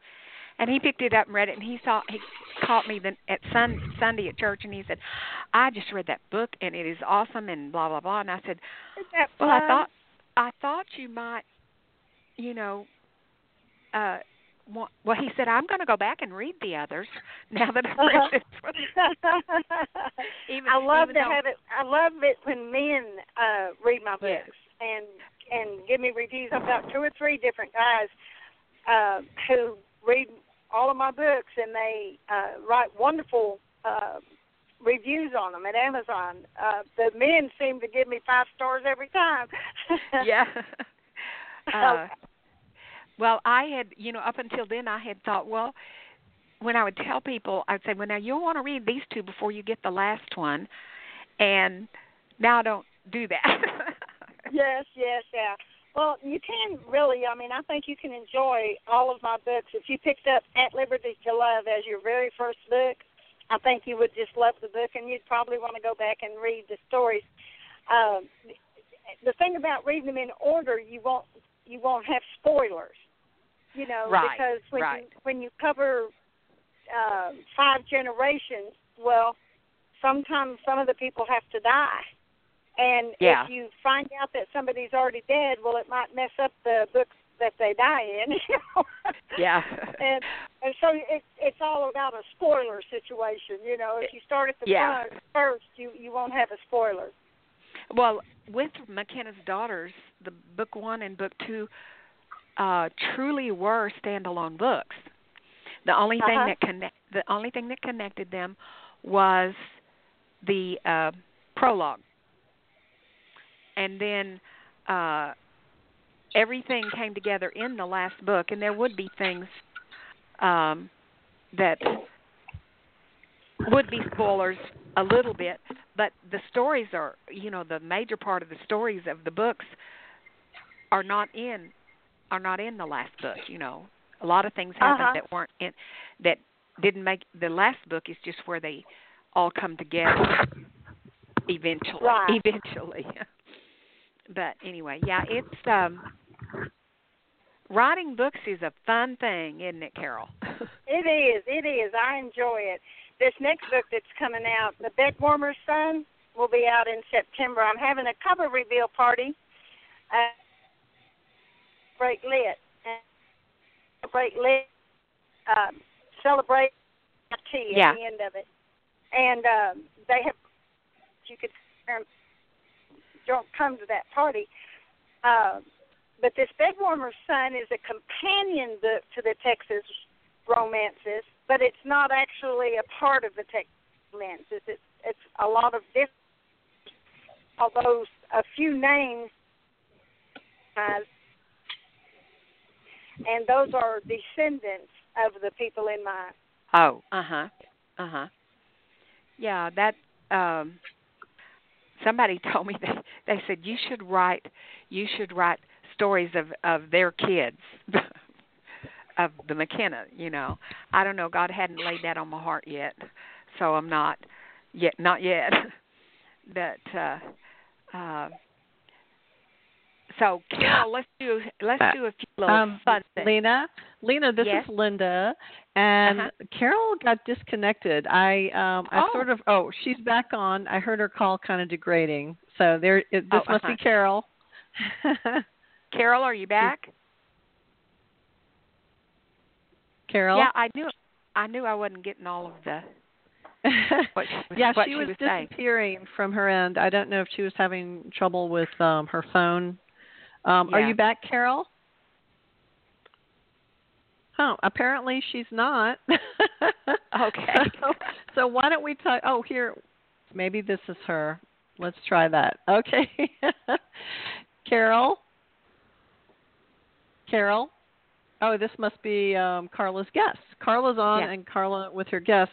and he picked it up and read it, and he saw he caught me then at sun, Sunday at church, and he said, "I just read that book, and it is awesome," and blah blah blah, and I said, well, I thought I thought you might, you know, uh wa- well, he said I'm going to go back and read the others [LAUGHS] now that I've Uh-huh. read this one. [LAUGHS] Even- I love even to though- have it. I love it when men uh read my Yes. books and and give me reviews. I've got two or three different guys uh, who read all of my books and they uh, write wonderful uh, reviews on them at Amazon. Uh, the men seem to give me five stars every time. [LAUGHS] yeah. uh, well, I had, you know, up until then, I had thought, well, when I would tell people, I'd say, well, now you'll want to read these two before you get the last one, and now I don't do that. [LAUGHS] Yes, yes, yeah. Well, you can really. I mean, I think you can enjoy all of my books. If you picked up At Liberty to Love as your very first book, I think you would just love the book, and you'd probably want to go back and read the stories. Um, the thing about reading them in order, you won't you won't have spoilers. You know, Right, because when right. you when you cover uh, five generations, well, sometimes some of the people have to die And Yeah. if you find out that somebody's already dead, well, it might mess up the books that they die in. [LAUGHS] You know? Yeah. [LAUGHS] and and so it, it's all about a spoiler situation. You know, if you start at the Yeah. front first, you you won't have a spoiler. Well, with McKenna's daughters, the book one and book two uh truly were standalone books. The only thing Uh-huh. that connect the only thing that connected them was the uh prologue. And then uh everything came together in the last book and there would be things um that would be spoilers a little bit, but the stories are, you know, the major part of the stories of the books are not in are not in the last book, you know. A lot of things happened Uh-huh. that weren't in that didn't make the last book is just where they all come together eventually Right. [LAUGHS] eventually. But anyway, yeah, it's um writing books is a fun thing, isn't it, Caryl? [LAUGHS] It is. It is. I enjoy it. This next book that's coming out, The Bed Warmer's Son, will be out in September. I'm having a cover reveal party. Uh, break lit. And break lit. Um, celebrate tea Yeah. at the end of it. And um, they have. You could um, don't come to that party. Uh, but this Bedwarmer's Son is a companion book to the Texas romances, but it's not actually a part of the Texas romances. It's it's a lot of different, although a few names, uh, and those are descendants of the people in my. Oh, uh huh, uh huh. Yeah, that. um Somebody [LAUGHS] told me that they said you should write, you should write stories of of their kids, [LAUGHS] of the McKenna. You know, I don't know. God hadn't laid that on my heart yet, so I'm not yet, not yet. [LAUGHS] but uh uh so Caryl, let's do let's do a few little Um, fun things. Lena, Lena, this Yes? is Linda, and Uh-huh. Caryl got disconnected. I um I Oh. sort of oh she's back on. I heard her call kind of degrading. So there, it, this Oh, must uh-huh. be Caryl. [LAUGHS] Caryl, are you back? Caryl. Yeah, I knew I knew I wasn't getting all of the [LAUGHS] what she yeah, what she she was, was saying. disappearing from her end. I don't know if she was having trouble with um her phone. Um Are you back, Caryl? Oh, apparently she's not. [LAUGHS] Okay. So, [LAUGHS] so why don't we talk? Oh, here, maybe this is her. Let's try that. Okay. [LAUGHS] Caryl. Caryl. Oh, this must be um, Carla's guest. Carla's on, Yeah. and Carla with her guest.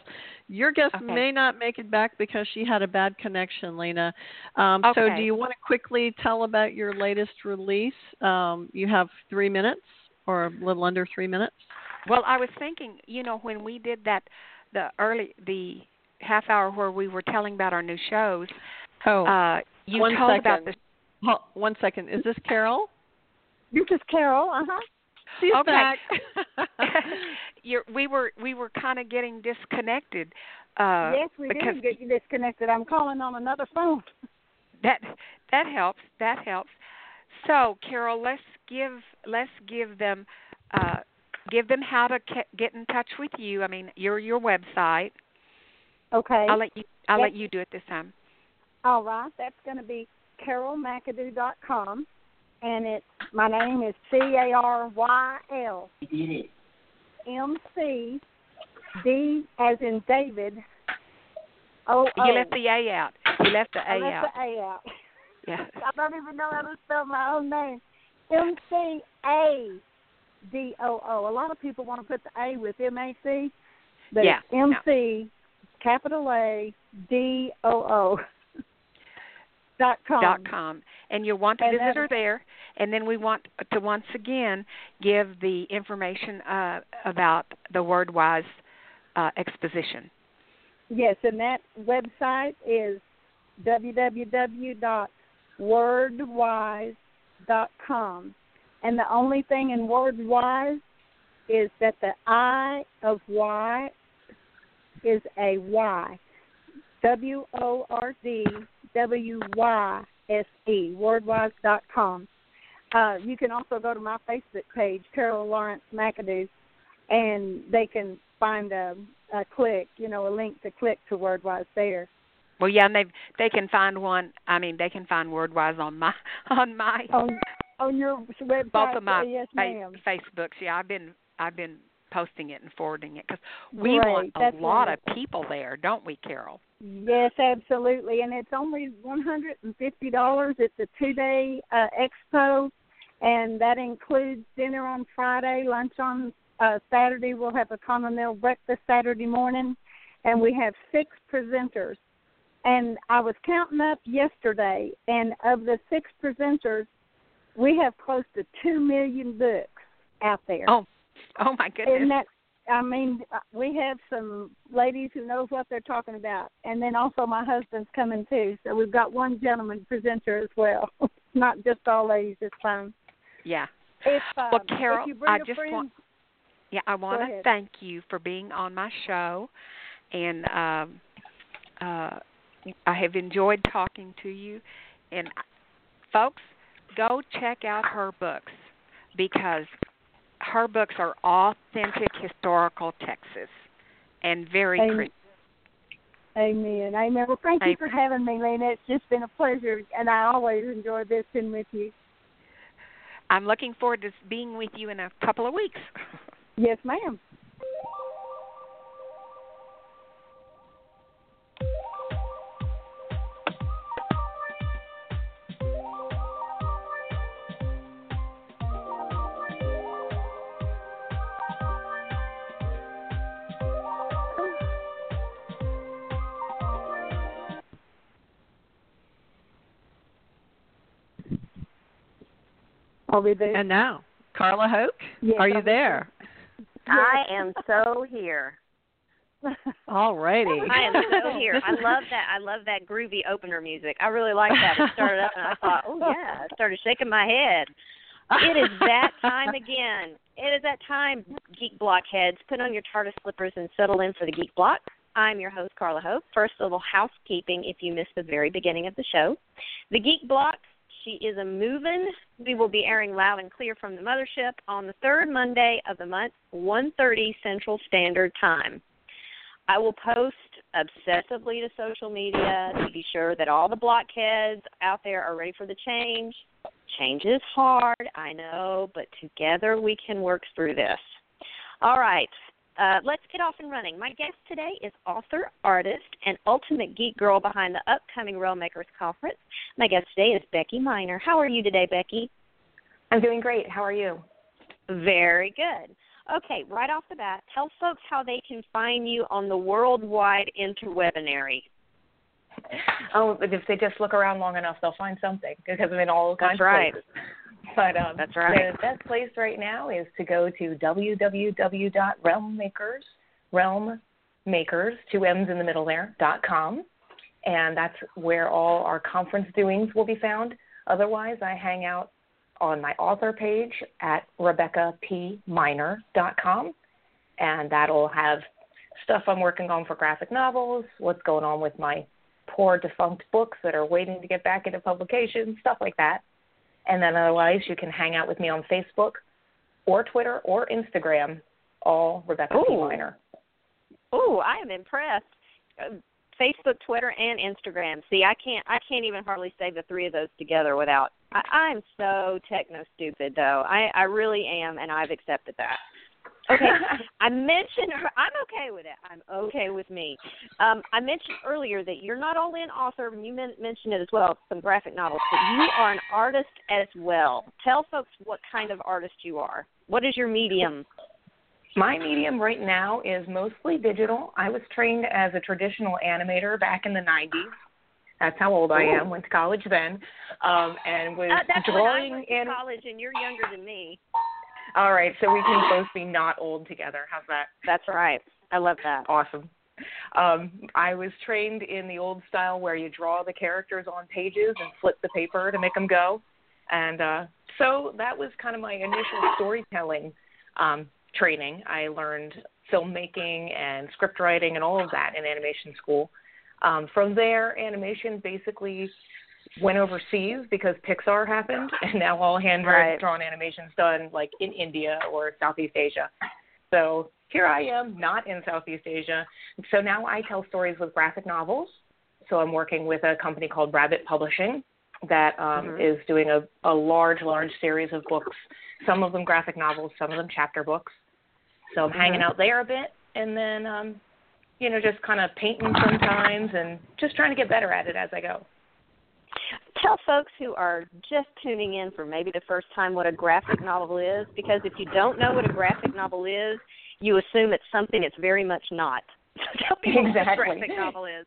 Your guest Okay. may not make it back because she had a bad connection, Lena. Um, So, do you want to quickly tell about your latest release? Um, you have three minutes, or a little under three minutes. Well, I was thinking, you know, when we did that the early the half hour where we were telling about our new shows, Oh, uh you one told second. about the Ho- one second. Is this Caryl? This is Caryl. Uh huh. She's Okay. [LAUGHS] we were we were kind of getting disconnected uh yes, we did get you disconnected. I'm calling on another phone. [LAUGHS] that that helps that helps so caryl let's give let's give them uh give them how to ca- get in touch with you i mean your your website Okay. i'll let you i'll Yep. let you do it this time All right, that's going to be carylmcadoo.com, and it's my name is C A R Y L M C D as in David. O O. you left the a out you left the I a left out the A out. yeah [LAUGHS] I don't even know how to spell my own name. M C A D O O. A lot of people want to put the A with M A C, but Yeah, M C capital A D O O dot com. dot com and you'll want to And visit her there and then we want to once again give the information uh about the wordwyse uh exposition Yes, and that website is www.wordwyse.com. And the only thing in Wordwyse is that the I of Y is a Y. W O R D W Y S E, wordwyse.com. Uh, you can also go to my Facebook page, Caryl Lawrence McAdoo, and they can find a, a click, you know, a link to click to Wordwyse there. Well, yeah, and they they can find one. I mean, they can find Wordwyse on my [LAUGHS] on my on on your website. Both of my yes, fa- Facebooks. Yeah, I've been I've been posting it and forwarding it because we Great. want a That's lot of people there, don't we, Caryl? Yes, absolutely, and it's only one hundred and fifty dollars. It's a two-day uh, expo, and that includes dinner on Friday, lunch on uh, Saturday. We'll have a continental breakfast Saturday morning, and we have six presenters. And I was counting up yesterday, and of the six presenters, we have close to two million books out there. Oh, [LAUGHS] oh my goodness! Isn't that I mean, we have some ladies who knows what they're talking about, and then also my husband's coming too. So we've got one gentleman presenter as well, [LAUGHS] not just all ladies this time. yeah. If, uh, Well, Carol, if you bring I just friend, want Yeah, I want to thank you for being on my show, and um, uh, I have enjoyed talking to you. And uh, folks, go check out her books because her books are authentic historical Texas and very Amen. Christian. Amen. Amen. Well, thank you for having me, Lena. It's just been a pleasure, and I always enjoy visiting with you. I'm looking forward to being with you in a couple of weeks. [LAUGHS] Yes, ma'am. Are we there? And now, Carla Hoch, Yes, are you there? [LAUGHS] I am so here. [LAUGHS] All righty. I am so here. I love that. I love that groovy opener music. I really like that. It started up, and I thought, oh yeah. I started shaking my head. It is that time again. It is that time, Geek blockheads. Put on your TARDIS slippers and settle in for the Geek Block. I'm your host, Carla Hoch. First, a little housekeeping if you missed the very beginning of the show. The Geek Block, she is a moving. We will be airing loud and clear from the mothership on the third Monday of the month, 1.30 Central Standard Time. I will post obsessively to social media to be sure that all the blockheads out there are ready for the change. Change is hard, I know, but together we can work through this. All right, uh, let's get off and running. My guest today is author, artist, and ultimate geek girl behind the upcoming Realm Makers Conference. My guest today is Becky Minor. How are you today, Becky? I'm doing great. How are you? Very good. Okay, right off the bat, tell folks how they can find you on the worldwide interwebinary. [LAUGHS] Oh, if they just look around long enough, they'll find something because I'm in all kinds That's right. of places. [LAUGHS] But um, That's right. the best place right now is to go to www.realmmakers, realm makers, two M's in the middle there, dot com. And that's where all our conference doings will be found. Otherwise, I hang out on my author page at rebeccapminor.com. And that'll have stuff I'm working on for graphic novels, what's going on with my poor defunct books that are waiting to get back into publication, stuff like that. And then otherwise, you can hang out with me on Facebook or Twitter or Instagram, all Rebecca P. Ooh. Minor. Oh, I am impressed. Facebook, Twitter, and Instagram. See, I can't. I can't even hardly say the three of those together without. I, I'm so techno stupid, though. I, I really am, and I've accepted that. Okay, [LAUGHS] I mentioned. I'm okay with it. I'm okay with me. Um, I mentioned earlier that you're not only an author, and you men- mentioned it as well, some graphic novels, but you are an artist as well. Tell folks what kind of artist you are. What is your medium? My medium right now is mostly digital. I was trained as a traditional animator back in the 90s. That's how old I am. Went to college then, um, and was Uh, that's when I drawing went to anim- college, and you're younger than me. All right, so we can both be not old together. How's that? That's right. I love that. Awesome. Um, I was trained in the old style where you draw the characters on pages and flip the paper to make them go, and uh, so that was kind of my initial storytelling um, training. I learned filmmaking and script writing and all of that in animation school. Um, from there, animation basically went overseas because Pixar happened, and now all hand Right. drawn animation's done like in India or Southeast Asia. So here I am, not in Southeast Asia. So now I tell stories with graphic novels. So I'm working with a company called Rabbit Publishing that um, Mhm. is doing a, a large, large series of books. Some of them graphic novels, some of them chapter books. So I'm hanging out there a bit, and then um, you know just kind of painting sometimes, and just trying to get better at it as I go. Tell folks who are just tuning in for maybe the first time what a graphic novel is, because if you don't know what a graphic novel is, you assume it's something it's very much not. [LAUGHS] Tell people what a Exactly. graphic novel is.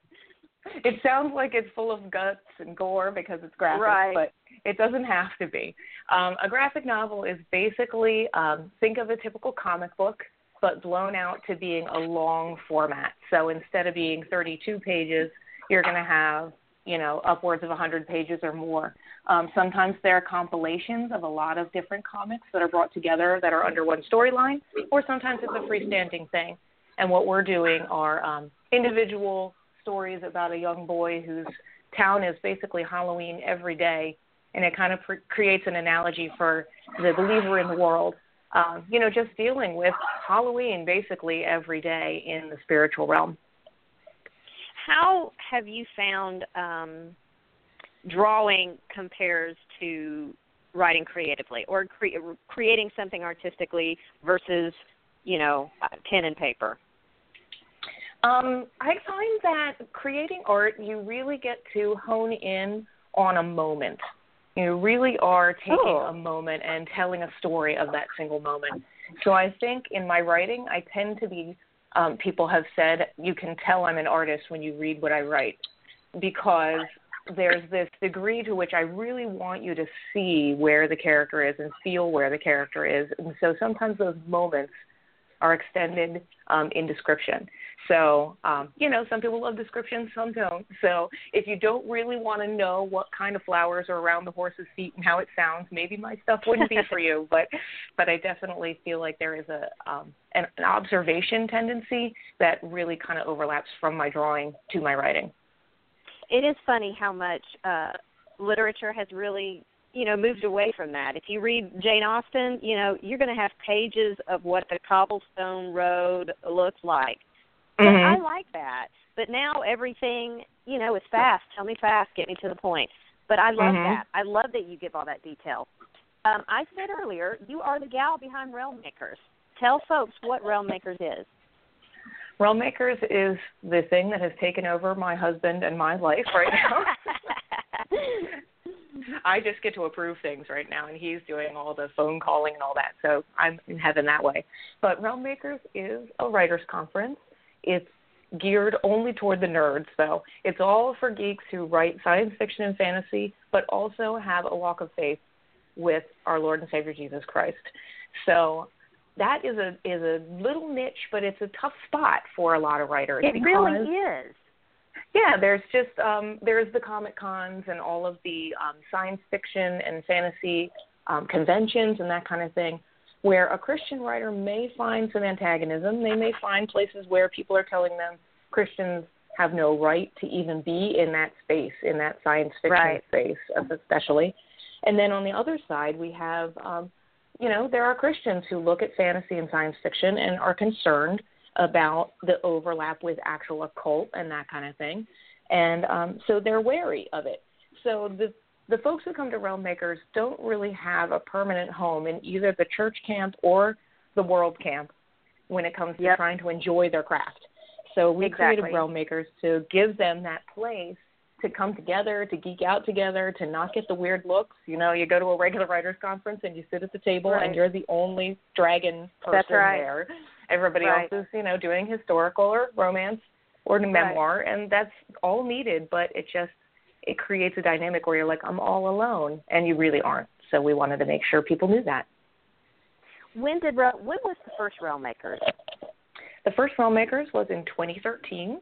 It sounds like it's full of guts and gore because it's graphic, Right. but it doesn't have to be. Um, a graphic novel is basically um, think of a typical comic book, but blown out to being a long format. So instead of being 32 pages, you're going to have you know upwards of 100 pages or more. Um, sometimes there are compilations of a lot of different comics that are brought together that are under one storyline, or sometimes it's a freestanding thing. And what we're doing are um, individual stories about a young boy whose town is basically Halloween every day, and it kind of pr- creates an analogy for the believer in the world. Um, you know, just dealing with Halloween basically every day in the spiritual realm. How have you found um, drawing compares to writing creatively, or cre- creating something artistically versus, you know, uh, pen and paper? Um, I find that creating art, you really get to hone in on a moment. You really are taking Oh. a moment and telling a story of that single moment. So I think in my writing, I tend to be, um, people have said, you can tell I'm an artist when you read what I write because there's this degree to which I really want you to see where the character is and feel where the character is. And so sometimes those moments are extended um, in description. So, um, you know, some people love description, some don't. So, if you don't really want to know what kind of flowers are around the horse's feet and how it sounds, maybe my stuff wouldn't be for you. [LAUGHS] But, but I definitely feel like there is a um, an, an observation tendency that really kind of overlaps from my drawing to my writing. It is funny how much uh, literature has really, you know, moved away from that. If you read Jane Austen, you know, you're going to have pages of what the cobblestone road looks like. But I like that. But now everything, you know, is fast. Tell me fast, get me to the point. But I love Mhm. that. I love that you give all that detail. Um, I said earlier, you are the gal behind Realm Makers. Tell folks what Realm Makers is. Realm Makers is the thing that has taken over my husband and my life right now. [LAUGHS] I just get to approve things right now, and he's doing all the phone calling and all that. So I'm in heaven that way. But Realm Makers is a writers' conference. It's geared only toward the nerds, though. It's all for geeks who write science fiction and fantasy, but also have a walk of faith with our Lord and Savior Jesus Christ. So that is a is a little niche, but it's a tough spot for a lot of writers. it really is. Yeah, there's just um, there's the comic cons and all of the um, science fiction and fantasy um, conventions and that kind of thing, where a Christian writer may find some antagonism. They may find places where people are telling them Christians have no right to even be in that space, in that science fiction Right. space, especially. And then on the other side, we have, um, you know, there are Christians who look at fantasy and science fiction and are concerned about the overlap with actual occult and that kind of thing, and um, so they're wary of it. So the the folks who come to Realm Makers don't really have a permanent home in either the church camp or the world camp when it comes to Yep. trying to enjoy their craft. So we Exactly. created Realm Makers to give them that place to come together, to geek out together, to not get the weird looks. You know, you go to a regular writers conference and you sit at the table Right. and you're the only dragon person That's right. there. Everybody Right. else is, you know, doing historical or romance or memoir, and that's all needed. But it just it creates a dynamic where you're like, I'm all alone, and you really aren't. So we wanted to make sure people knew that. When did when was the first Realm Makers? The first Realm Makers was in 2013.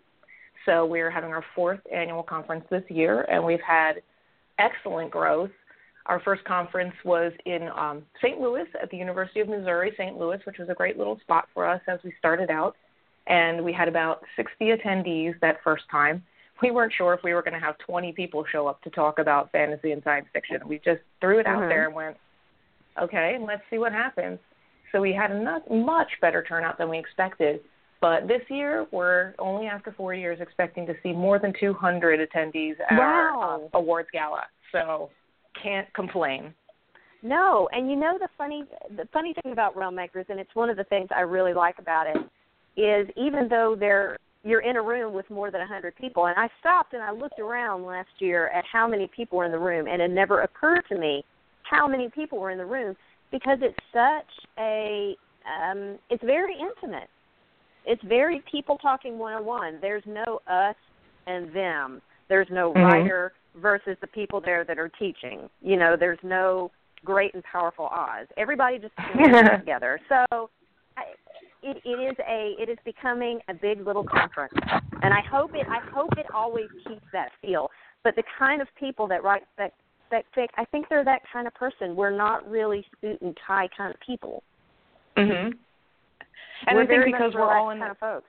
So we're having our fourth annual conference this year, and we've had excellent growth. Our first conference was in um, St. Louis at the University of Missouri, St. Louis, which was a great little spot for us as we started out. And we had about 60 attendees that first time. we weren't sure if we were going to have 20 people show up to talk about fantasy and science fiction. We just threw it out Mhm. there and went, okay, let's see what happens. So we had a much better turnout than we expected. But this year, we're only after four years expecting to see more than 200 attendees at our uh, awards gala. So can't complain. No, and you know the funny the funny thing about Realm Makers, and it's one of the things I really like about it, is even though they're you're in a room with more than a hundred people, and I stopped and I looked around last year at how many people were in the room, and it never occurred to me how many people were in the room because it's such a um it's very intimate. It's very people talking one on one. There's no us and them. There's no Mhm. writer versus the people there that are teaching. You know, there's no great and powerful Oz. Everybody just [LAUGHS] together. So I, it, it is a it is becoming a big little conference, and I hope it I hope it always keeps that feel. But the kind of people that write spec spec fic, I think they're that kind of person. We're not really suit and tie kind of people. Mhm. And we're I think because we're all in kind of folks.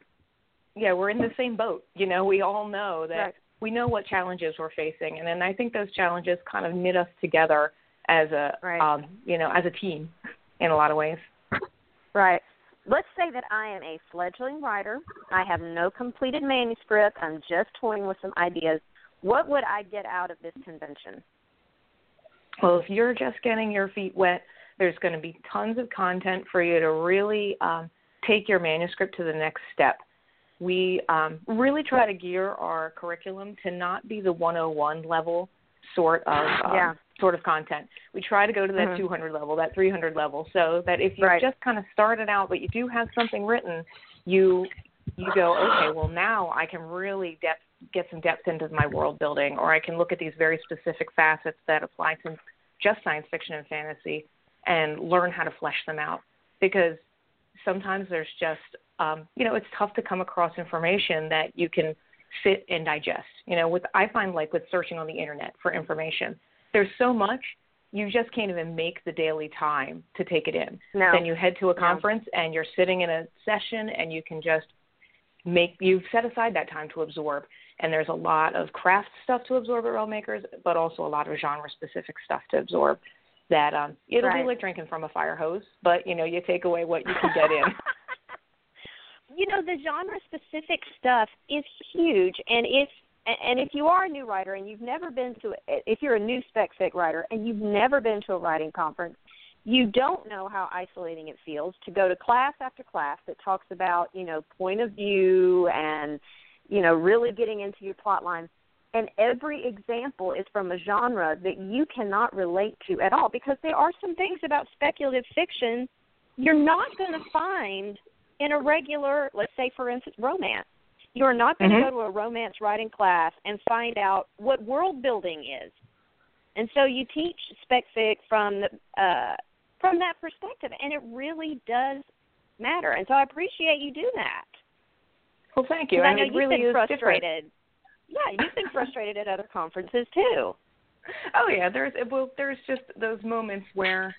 yeah, we're in the same boat. You know, we all know that Right. We know what challenges we're facing, and then I think those challenges kind of knit us together as a Right. um, you know as a team in a lot of ways. Right. Let's say that I am a fledgling writer. I have no completed manuscript. I'm just toying with some ideas. What would I get out of this convention? Well, if you're just getting your feet wet, there's going to be tons of content for you to really um, take your manuscript to the next step. We um, really try to gear our curriculum to not be the 101 level sort of um, Yeah. sort of content. We try to go to that Mhm. 200 level, that 300 level, so that if you Right. just kind of started out, but you do have something written, you you go, okay, well now I can really depth, get some depth into my world building, or I can look at these very specific facets that apply to just science fiction and fantasy, and learn how to flesh them out. Because sometimes there's just, um, you know, it's tough to come across information that you can sit and digest. You know, with I find like with searching on the internet for information, there's so much you just can't even make the daily time to take it in. No. Then you head to a No. conference and you're sitting in a session and you can just make you've set aside that time to absorb. And there's a lot of craft stuff to absorb at Realm Makers, but also a lot of genre specific stuff to absorb. That um it'll Right. be like drinking from a fire hose, but you know, you take away what you can get in. [LAUGHS] you know the genre specific stuff is huge and if and if you are a new writer and you've never been to if you're a new spec fic writer and you've never been to a writing conference you don't know how isolating it feels to go to class after class that talks about you know point of view and you know really getting into your plot lines and every example is from a genre that you cannot relate to at all because there are some things about speculative fiction you're not going to find in a regular, let's say for instance, romance. You are not going to go to a romance writing class and find out what world building is. And so you teach spec fic from the uh from that perspective and it really does matter. And so I appreciate you do that. Well, thank you. I know you've really been frustrated. different. Yeah, you've been frustrated at other conferences too. [LAUGHS] Oh yeah, there's well, there's just those moments where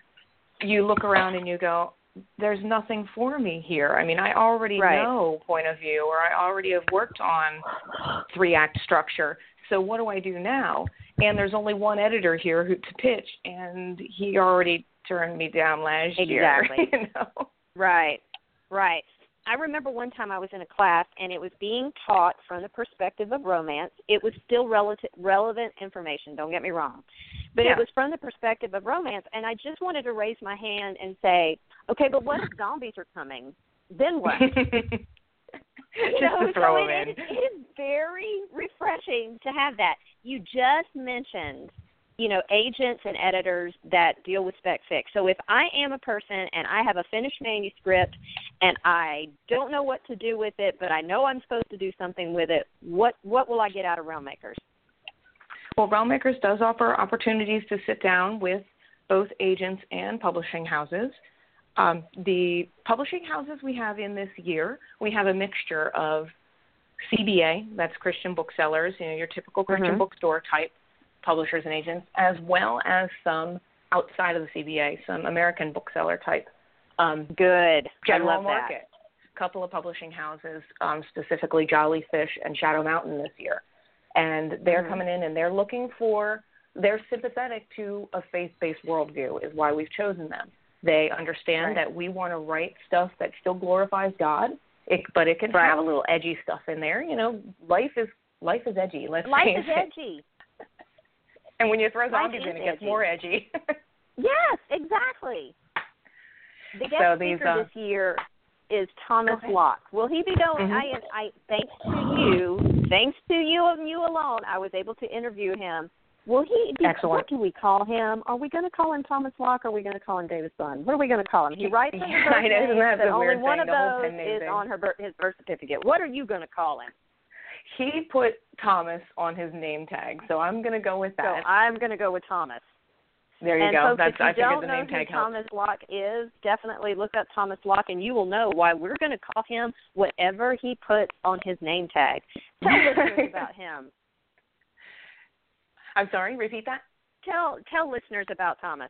you look around and you go, "There's nothing for me here." I mean, I already Right. know point of view, or I already have worked on three act structure. So what do I do now? And there's only one editor here who to pitch, and he already turned me down last [LAUGHS] Exactly. year. You know. Right, right. I remember one time I was in a class and it was being taught from the perspective of romance. It was still relative, relevant information, don't get me wrong. But Yeah. it was from the perspective of romance and I just wanted to raise my hand and say, "Okay, but what if [LAUGHS] zombies are coming? Then what?" [LAUGHS] you just know, to throw so it, in. is, it is very refreshing to have that. You just mentioned, you know, agents and editors that deal with spec fic. So if I am a person and I have a finished manuscript and I don't know what to do with it, but I know I'm supposed to do something with it, what what will I get out of Realm Makers? Well, Realm Makers does offer opportunities to sit down with both agents and publishing houses. Um, the publishing houses we have in this year, we have a mixture of CBA, that's Christian booksellers, you know, your typical Christian Mhm. bookstore type publishers and agents, as well as some outside of the CBA, some American bookseller type. Um, Good. General I love Market, a couple of publishing houses, um, specifically Jolly Fish and Shadow Mountain this year. And they're Mhm. coming in and they're looking for they're sympathetic to a faith-based worldview is why we've chosen them. They understand Right. that we want to write stuff that still glorifies God, it, but it can Right. have a little edgy stuff in there. You know, life is life is edgy. Let's Life is it. edgy. [LAUGHS] And when you throw zombies in, it gets edgy. more edgy. [LAUGHS] Yes, exactly. The guest So these, speaker uh, this year is Thomas Okay. Locke. Will he be going? Mhm. I, I, thanks to you, thanks to you and you alone, I was able to interview him. Will he be? Excellent. What can we call him? Are we going to call him Thomas Locke? or Are we going to call him Davis Bunn? What are we going to call him? He writes on his [LAUGHS] birth name, but only one thing, of those is thing? on her his birth certificate. What are you going to call him? he put Thomas on his name tag, so I'm going to go with So that. I'm going to go with Thomas. There you and go. folks, That's if you I don't know who tag helps. Thomas Locke is, definitely look up Thomas Locke, and you will know why we're going to call him whatever he puts on his name tag. Tell listeners [LAUGHS] about him. I'm sorry, repeat that. Tell tell listeners about Thomas.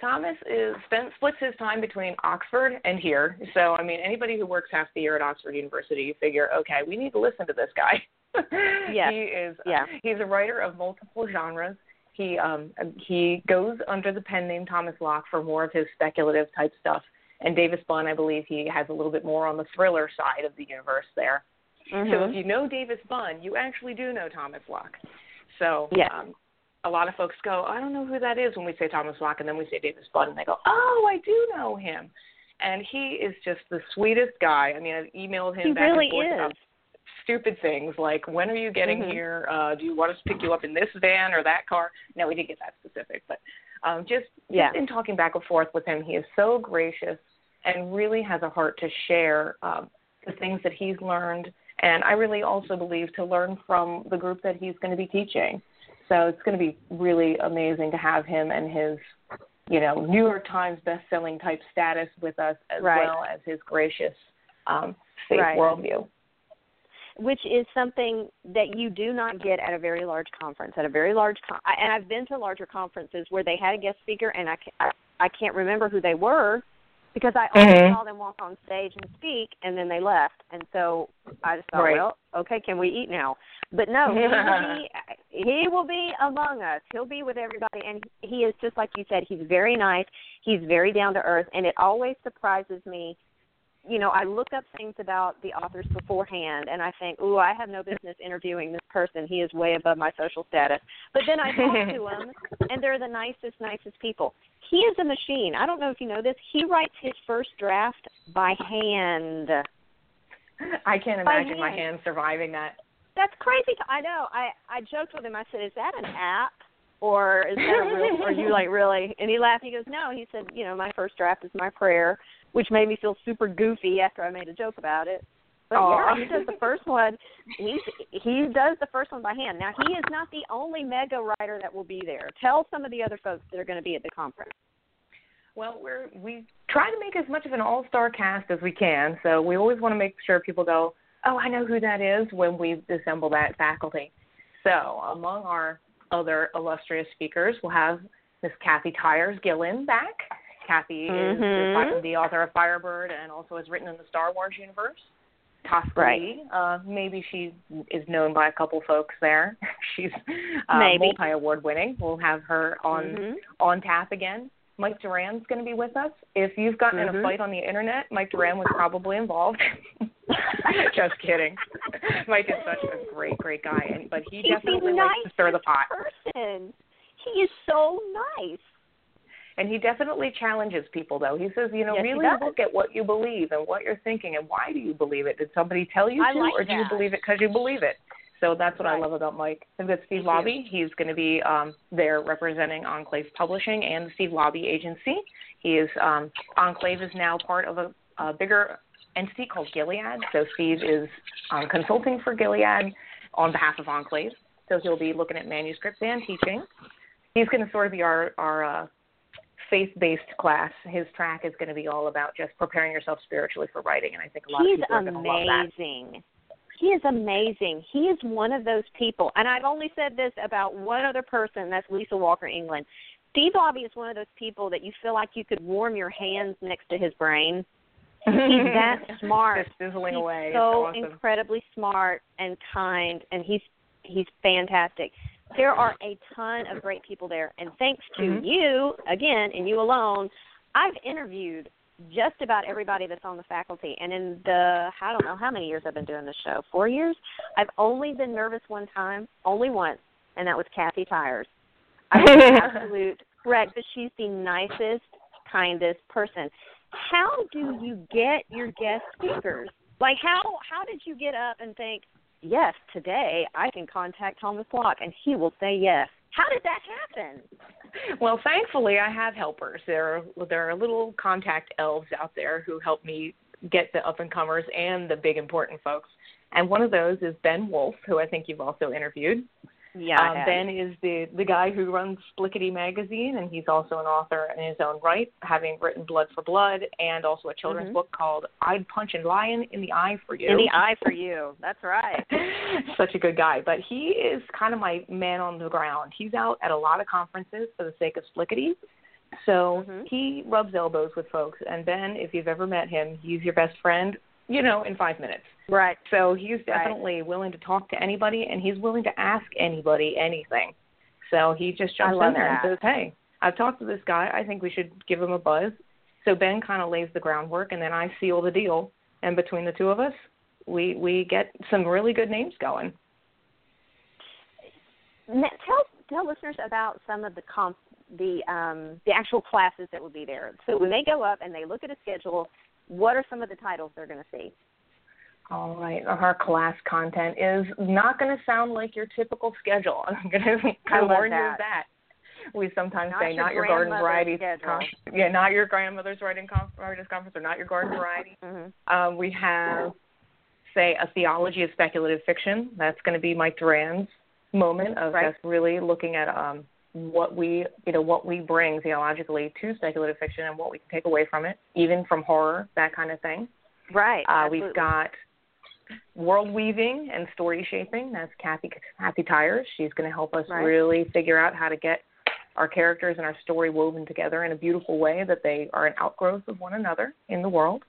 Thomas is spent splits his time between Oxford and here. So I mean, anybody who works half the year at Oxford University, you figure, okay, we need to listen to this guy. [LAUGHS] Yes. he is. Yeah. He's a writer of multiple genres. He um he goes under the pen name Thomas Locke for more of his speculative type stuff. And Davis Bunn, I believe he has a little bit more on the thriller side of the universe there. So Mhm. if you know Davis Bunn, you actually do know Thomas Locke. So Yes. um, a lot of folks go, I don't know who that is when we say Thomas Locke, and then we say Davis Bunn, and they go, Oh, I do know him. And he is just the sweetest guy. I mean, I've emailed him He back really and forth is. about stupid things like, when are you getting Mhm. here? Uh, do you want us to pick you up in this van or that car? No, we didn't get that specific, but um, just Yeah. just in talking back and forth with him, he is so gracious and really has a heart to share um, the things that he's learned. And I really also believe to learn from the group that he's going to be teaching. So it's going to be really amazing to have him and his, you know, New York Times best-selling type status with us, as Right. well as his gracious um, faith Right. worldview. Which is something that you do not get at a very large conference. At a very large, con- I- and I've been to larger conferences where they had a guest speaker, and I ca- I, I can't remember who they were because I only Mhm. saw them walk on stage and speak, and then they left. And so I just thought, Right. well, okay, can we eat now? But no, he will [LAUGHS] be he will be among us. He'll be with everybody, and he is just like you said. He's very nice. He's very down to earth, and it always surprises me you know, I look up things about the authors beforehand, and I think, "Ooh, I have no business interviewing this person. He is way above my social status." But then I talk to [LAUGHS] him and they're the nicest, nicest people. He is a machine. I don't know if you know this. He writes his first draft by hand. I can't By imagine my hand. hand surviving that. That's crazy. I know. I I joked with him. I said, "Is that an app?" Or is that a [LAUGHS] real? Are you like really? And he laughed. He goes, "No." He said, "You know, my first draft is my prayer," which made me feel super goofy after I made a joke about it. But Aw. yeah, he does the first one. He he does the first one by hand. Now he is not the only mega writer that will be there. Tell some of the other folks that are going to be at the conference. Well, we're we try to make as much of an all-star cast as we can. So we always want to make sure people go, "Oh, I know who that is" when we assemble that faculty. So among our other illustrious speakers, we'll have Miss Kathy Tyers Gillin back. Kathy is Mhm. the, the author of Firebird and also has written in the Star Wars universe. Tosca Right. Lee, uh, maybe she is known by a couple folks there. [LAUGHS] She's uh, Maybe. multi-award winning. We'll have her on Mhm. on tap again. Mike Duran's going to be with us. If you've gotten in a Mhm. fight on the internet, Mike Duran was probably involved. [LAUGHS] Just kidding. [LAUGHS] Mike is such a great, great guy, and but he He's definitely the likes to stir the pot, person. He is so nice. And he definitely challenges people. Though he says, you know, Yes, really look at what you believe and what you're thinking, and why do you believe it? Did somebody tell you I to, like or do you believe it because you believe it? So that's what I love about Mike. We've got Steve too. Laube. He's going to be um, there representing Enclave Publishing and the Steve Laube Agency. He is um, Enclave is now part of a, a bigger entity called Gilead. So Steve is um, consulting for Gilead on behalf of Enclave. So he'll be looking at manuscripts and teaching. He's going to sort of be our our uh, faith-based class. His track is going to be all about just preparing yourself spiritually for writing, and I think a lot He's of people are going to love that. amazing. He is amazing. He is one of those people, and I've only said this about one other person. That's Lisa Walker England. Steve Laube is one of those people that you feel like you could warm your hands next to his brain. He's that [LAUGHS] smart. Just sizzling he's away. so awesome. incredibly smart and kind, and he's he's fantastic. There are a ton of great people there, and thanks to Mhm. you again and you alone, I've interviewed just about everybody that's on the faculty. And in the I don't know how many years I've been doing this show, four years. I've only been nervous one time, only once, and that was Kathy Tyers. I was [LAUGHS] absolute correct, but she's the nicest, kindest person. How do you get your guest speakers? Like how how did you get up and think, yes, today I can contact Thomas Locke and he will say yes. How did that happen? [LAUGHS] Well, thankfully, I have helpers. There are there are little contact elves out there who help me get the up and comers and the big important folks. And one of those is Ben Wolf, who I think you've also interviewed. Yeah, Um, ben is the the guy who runs Splickety magazine, and he's also an author in his own right, having written Blood for Blood and also a children's Mhm. book called "I'd Punch a Lion in the Eye for You." in the eye for you. That's right. [LAUGHS] Such a good guy, but he is kind of my man on the ground. He's out at a lot of conferences for the sake of Splickety. So Mhm. he rubs elbows with folks. And Ben, if you've ever met him, he's your best friend, you know, in five minutes. Right. So he's Right. definitely willing to talk to anybody, and he's willing to ask anybody anything. So he just jumps in there that. and says, "Hey, I've talked to this guy. I think we should give him a buzz." So Ben kind of lays the groundwork, and then I seal the deal. And between the two of us, we we get some really good names going. Now, tell tell listeners about some of the comp the um the actual classes that will be there. So when they go up and they look at a schedule, what are some of the titles they're going to see? All right, our class content is not going to sound like your typical schedule. [LAUGHS] I'm going to I love warn you that. of that. We sometimes Not say your not your garden variety schedule. yeah, not your grandmother's writing con- conference or not your garden [LAUGHS] variety. Mm-hmm. Um, we have say a theology of speculative fiction. That's going to be Mike Duran's moment of Right. just really looking at um, what we you know what we bring theologically to speculative fiction and what we can take away from it, even from horror, that kind of thing. Right. Uh, we've got world weaving and story shaping. That's Kathy Kathy Tyers. She's going to help us Right. really figure out how to get our characters and our story woven together in a beautiful way that they are an outgrowth of one another in the world.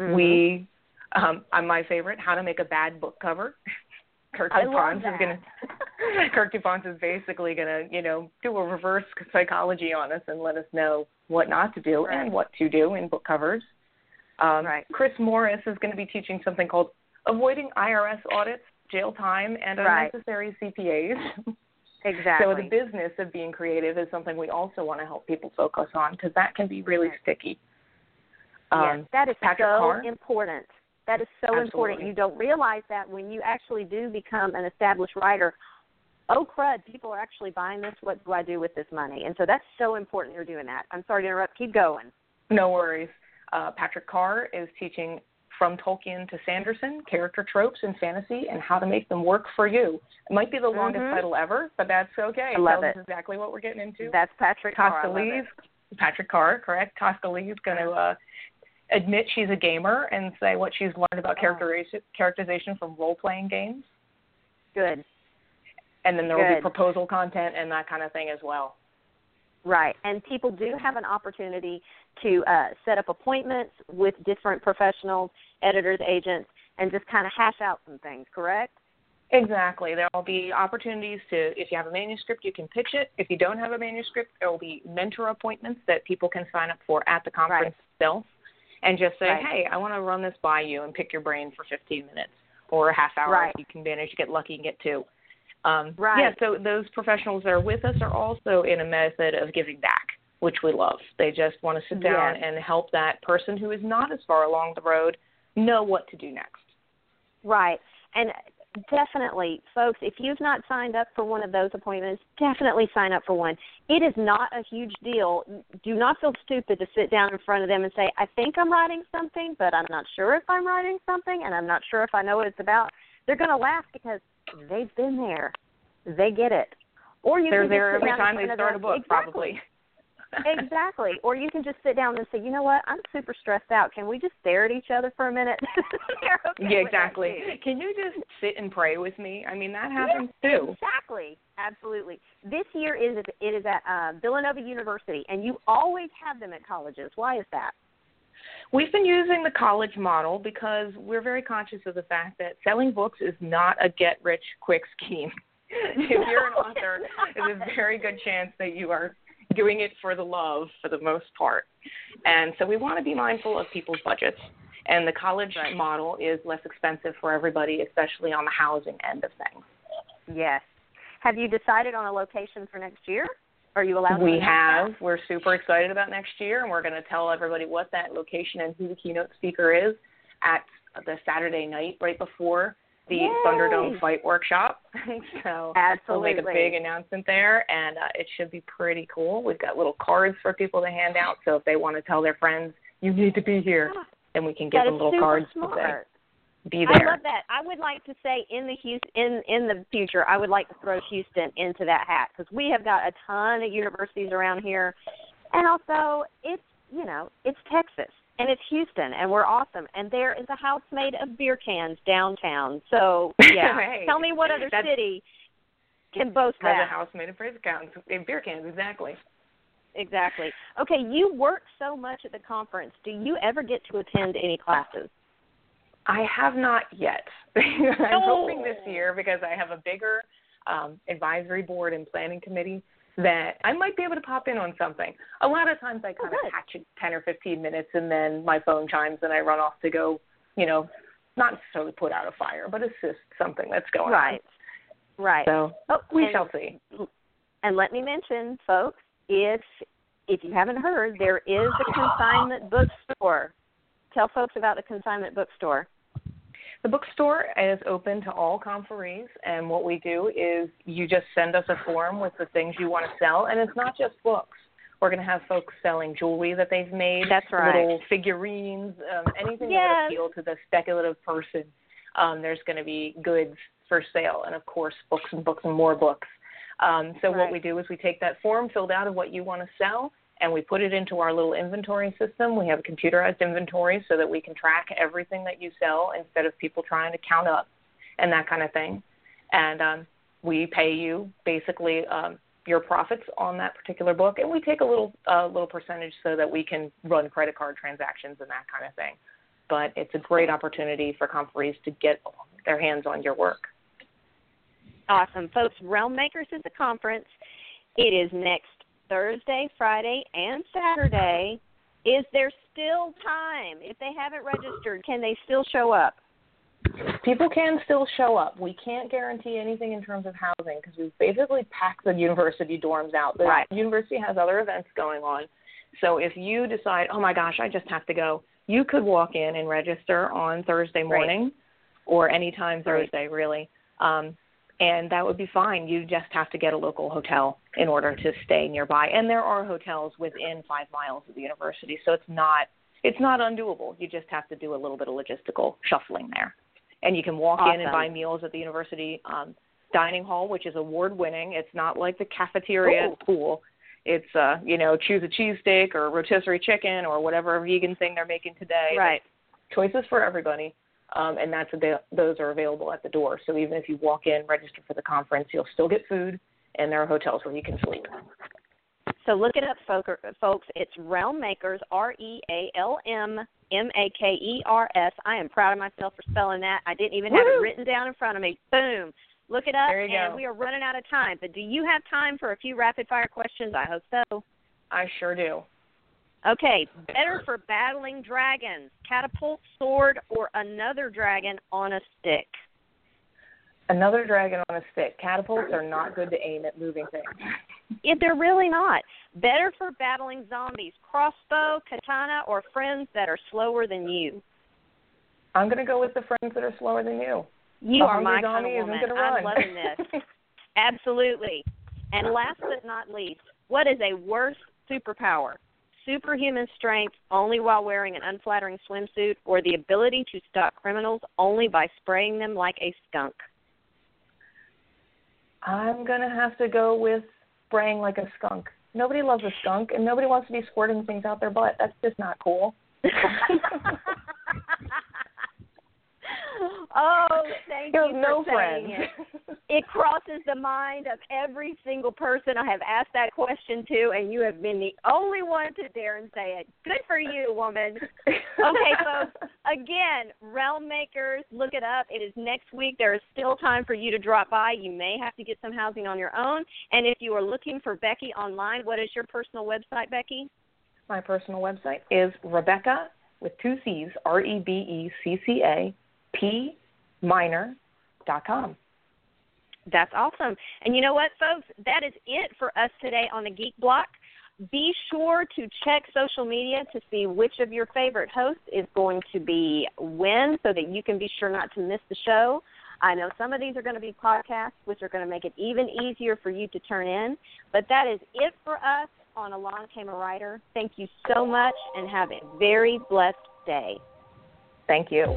Mhm. We, um, on my favorite, how to make a bad book cover. [LAUGHS] Kirk DouPonce is going [LAUGHS] to. Kirk DouPonce is basically going to, you know, do a reverse psychology on us and let us know what not to do Right. and what to do in book covers. Um, Right. Chris Morris is going to be teaching something called avoiding IRS audits, jail time, and Right. unnecessary CPAs. [LAUGHS] exactly. So the business of being creative is something we also want to help people focus on because that can be really Right. sticky. yes, Um, that is Patrick so Carr? important. That is so important. You don't realize that when you actually do become an established writer. Oh crud! People are actually buying this. What do I do with this money? And so that's so important. You're doing that. I'm sorry to interrupt. Keep going. No worries. Uh, Patrick Carr is teaching from Tolkien to Sanderson character tropes in fantasy and how to make them work for you. It might be the longest Mhm. title ever, but that's okay. I love Tells it. exactly what we're getting into. That's Patrick Carr. I Tosca love it. Lee's Patrick Carr, correct? Tosca Lee is going to uh, admit she's a gamer and say what she's learned about Oh. characterization, characterization from role playing games. Good. And then there will be proposal content and that kind of thing as well. Right. And people do have an opportunity to uh, set up appointments with different professionals, editors, agents, and just kind of hash out some things, correct? Exactly. There will be opportunities to, if you have a manuscript, you can pitch it. If you don't have a manuscript, there will be mentor appointments that people can sign up for at the conference itself and just say, Right. hey, I want to run this by you and pick your brain for 15 minutes or a half hour Right. if you can manage to get lucky and get two. Um, Right. Yeah, so those professionals that are with us are also in a method of giving back, which we love. They just want to sit down Yes. and help that person who is not as far along the road know what to do next. Right. And definitely, folks, if you've not signed up for one of those appointments, definitely sign up for one. It is not a huge deal. Do not feel stupid to sit down in front of them and say, I think I'm writing something, but I'm not sure if I'm writing something, and I'm not sure if I know what it's about. They're going to laugh because they've been there. They get it. Or you They're can there just sit every down time they start a book, exactly. probably. [LAUGHS] exactly. Or you can just sit down and say, you know what, I'm super stressed out. Can we just stare at each other for a minute? [LAUGHS] Okay Yeah, exactly. Can you just sit and pray with me? I mean, that happens too. Exactly. Absolutely. This year is it is at uh, Villanova University, and you always have them at colleges. Why is that? We've been using the college model because we're very conscious of the fact that selling books is not a get rich quick scheme. [LAUGHS] if you're an author, there's a very good chance that you are doing it for the love for the most part. And so we want to be mindful of people's budgets. And the college right. model is less expensive for everybody, especially on the housing end of things. Yes. Have you decided on a location for next year? Are you allowed? To We have. That? We're super excited about next year, and we're going to tell everybody what that location and who the keynote speaker is at the Saturday night right before the Yay. Thunderdome Fight Workshop. [LAUGHS] so Absolutely. we'll make a big announcement there, and uh, it should be pretty cool. We've got little cards for people to hand out, so if they want to tell their friends, you need to be here, then we can give them little cards smart. Be there. I love that. I would like to say in the Houston, in in the future, I would like to throw Houston into that hat because we have got a ton of universities around here, and also it's you know it's Texas and it's Houston and we're awesome and there is a house made of beer cans downtown. So [LAUGHS] yeah, hey, tell me what other city can boast has that? a house made of beer cans, eh, beer cans exactly. Exactly. Okay, you work so much at the conference. Do you ever get to attend any classes? I have not yet. [LAUGHS] I'm hoping this year because I have a bigger um, advisory board and planning committee that I might be able to pop in on something. A lot of times I kind oh, of catch it 10 or 15 minutes and then my phone chimes and I run off to go, you know, not necessarily put out a fire, but assist something that's going right. on. Right. Right. So oh, we and, shall see. And let me mention, folks, if if you haven't heard, there is a consignment bookstore. Tell folks about the consignment bookstore. The bookstore is open to all conferees, and what we do is you just send us a form with the things you want to sell, and it's not just books. We're going to have folks selling jewelry that they've made, That's right. little figurines, um, anything yes. that would appeal to the speculative person. Um, there's going to be goods for sale, and of course, books and books and more books. Um, so right. what we do is we take that form filled out of what you want to sell, and we put it into our little inventory system. We have a computerized inventory so that we can track everything that you sell instead of people trying to count up and that kind of thing. And um, we pay you basically um, your profits on that particular book, and we take a little uh, little percentage so that we can run credit card transactions and that kind of thing. But it's a great opportunity for conferees to get their hands on your work. Awesome, folks. Realm Makers is a conference. It is next Thursday, Friday, and Saturday. Is there still time? If they haven't registered, can they still show up? People can still show up. We can't guarantee anything in terms of housing because we've basically packed the university dorms out. The right. university has other events going on. So if you decide, oh my gosh, I just have to go, you could walk in and register on Thursday morning right. or anytime Thursday, really. Um, and that would be fine. You just have to get a local hotel in order to stay nearby. And there are hotels within five miles of the university, so it's not it's not undoable. You just have to do a little bit of logistical shuffling there. And you can walk awesome. in and buy meals at the university um, dining hall, which is award winning. It's not like the cafeteria Ooh. at school. It's uh, you know, choose a cheesesteak or rotisserie chicken or whatever vegan thing they're making today. Right. Choices for everybody um, and that's those are available at the door. So even if you walk in, register for the conference, you'll still get food, and there are hotels where you can sleep. So look it up, folks. It's Realm Makers, R E A L M M A K E R S. I am proud of myself for spelling that. I didn't even Woo! have it written down in front of me. Boom. Look it up, there you and go. we are running out of time. But do you have time for a few rapid fire questions? I hope so. I sure do. Okay, better for battling dragons, catapult, sword, or another dragon on a stick? Another dragon on a stick. Catapults are not good to aim at moving things. Yeah, they're really not. Better for battling zombies, crossbow, katana, or friends that are slower than you? I'm going to go with the friends that are slower than you. You the are my kind of woman. I'm run. loving this. [LAUGHS] Absolutely. And last but not least, what is a worse superpower? Superhuman strength only while wearing an unflattering swimsuit, or the ability to stop criminals only by spraying them like a skunk? I'm going to have to go with spraying like a skunk. Nobody loves a skunk, and nobody wants to be squirting things out their butt. That's just not cool. [LAUGHS] [LAUGHS] oh, thank you no for saying it. [LAUGHS] it crosses the mind of every single person I have asked that question to, and you have been the only one to dare and say it. Good for you, woman. okay, [LAUGHS] folks. Again, Realm Makers, look it up. It is next week. There is still time for you to drop by. You may have to get some housing on your own. And if you are looking for Becky online, what is your personal website, Becky? My personal website is Rebecca with two C's, R E B E C C A P minor dot com. That's awesome. And you know what, folks? That is it for us today on the Geek Block. Be sure to check social media to see which of your favorite hosts is going to be when so that you can be sure not to miss the show. I know some of these are going to be podcasts, which are going to make it even easier for you to turn in. But that is it for us on Along Came a Writer. Thank you so much and have a very blessed day. Thank you.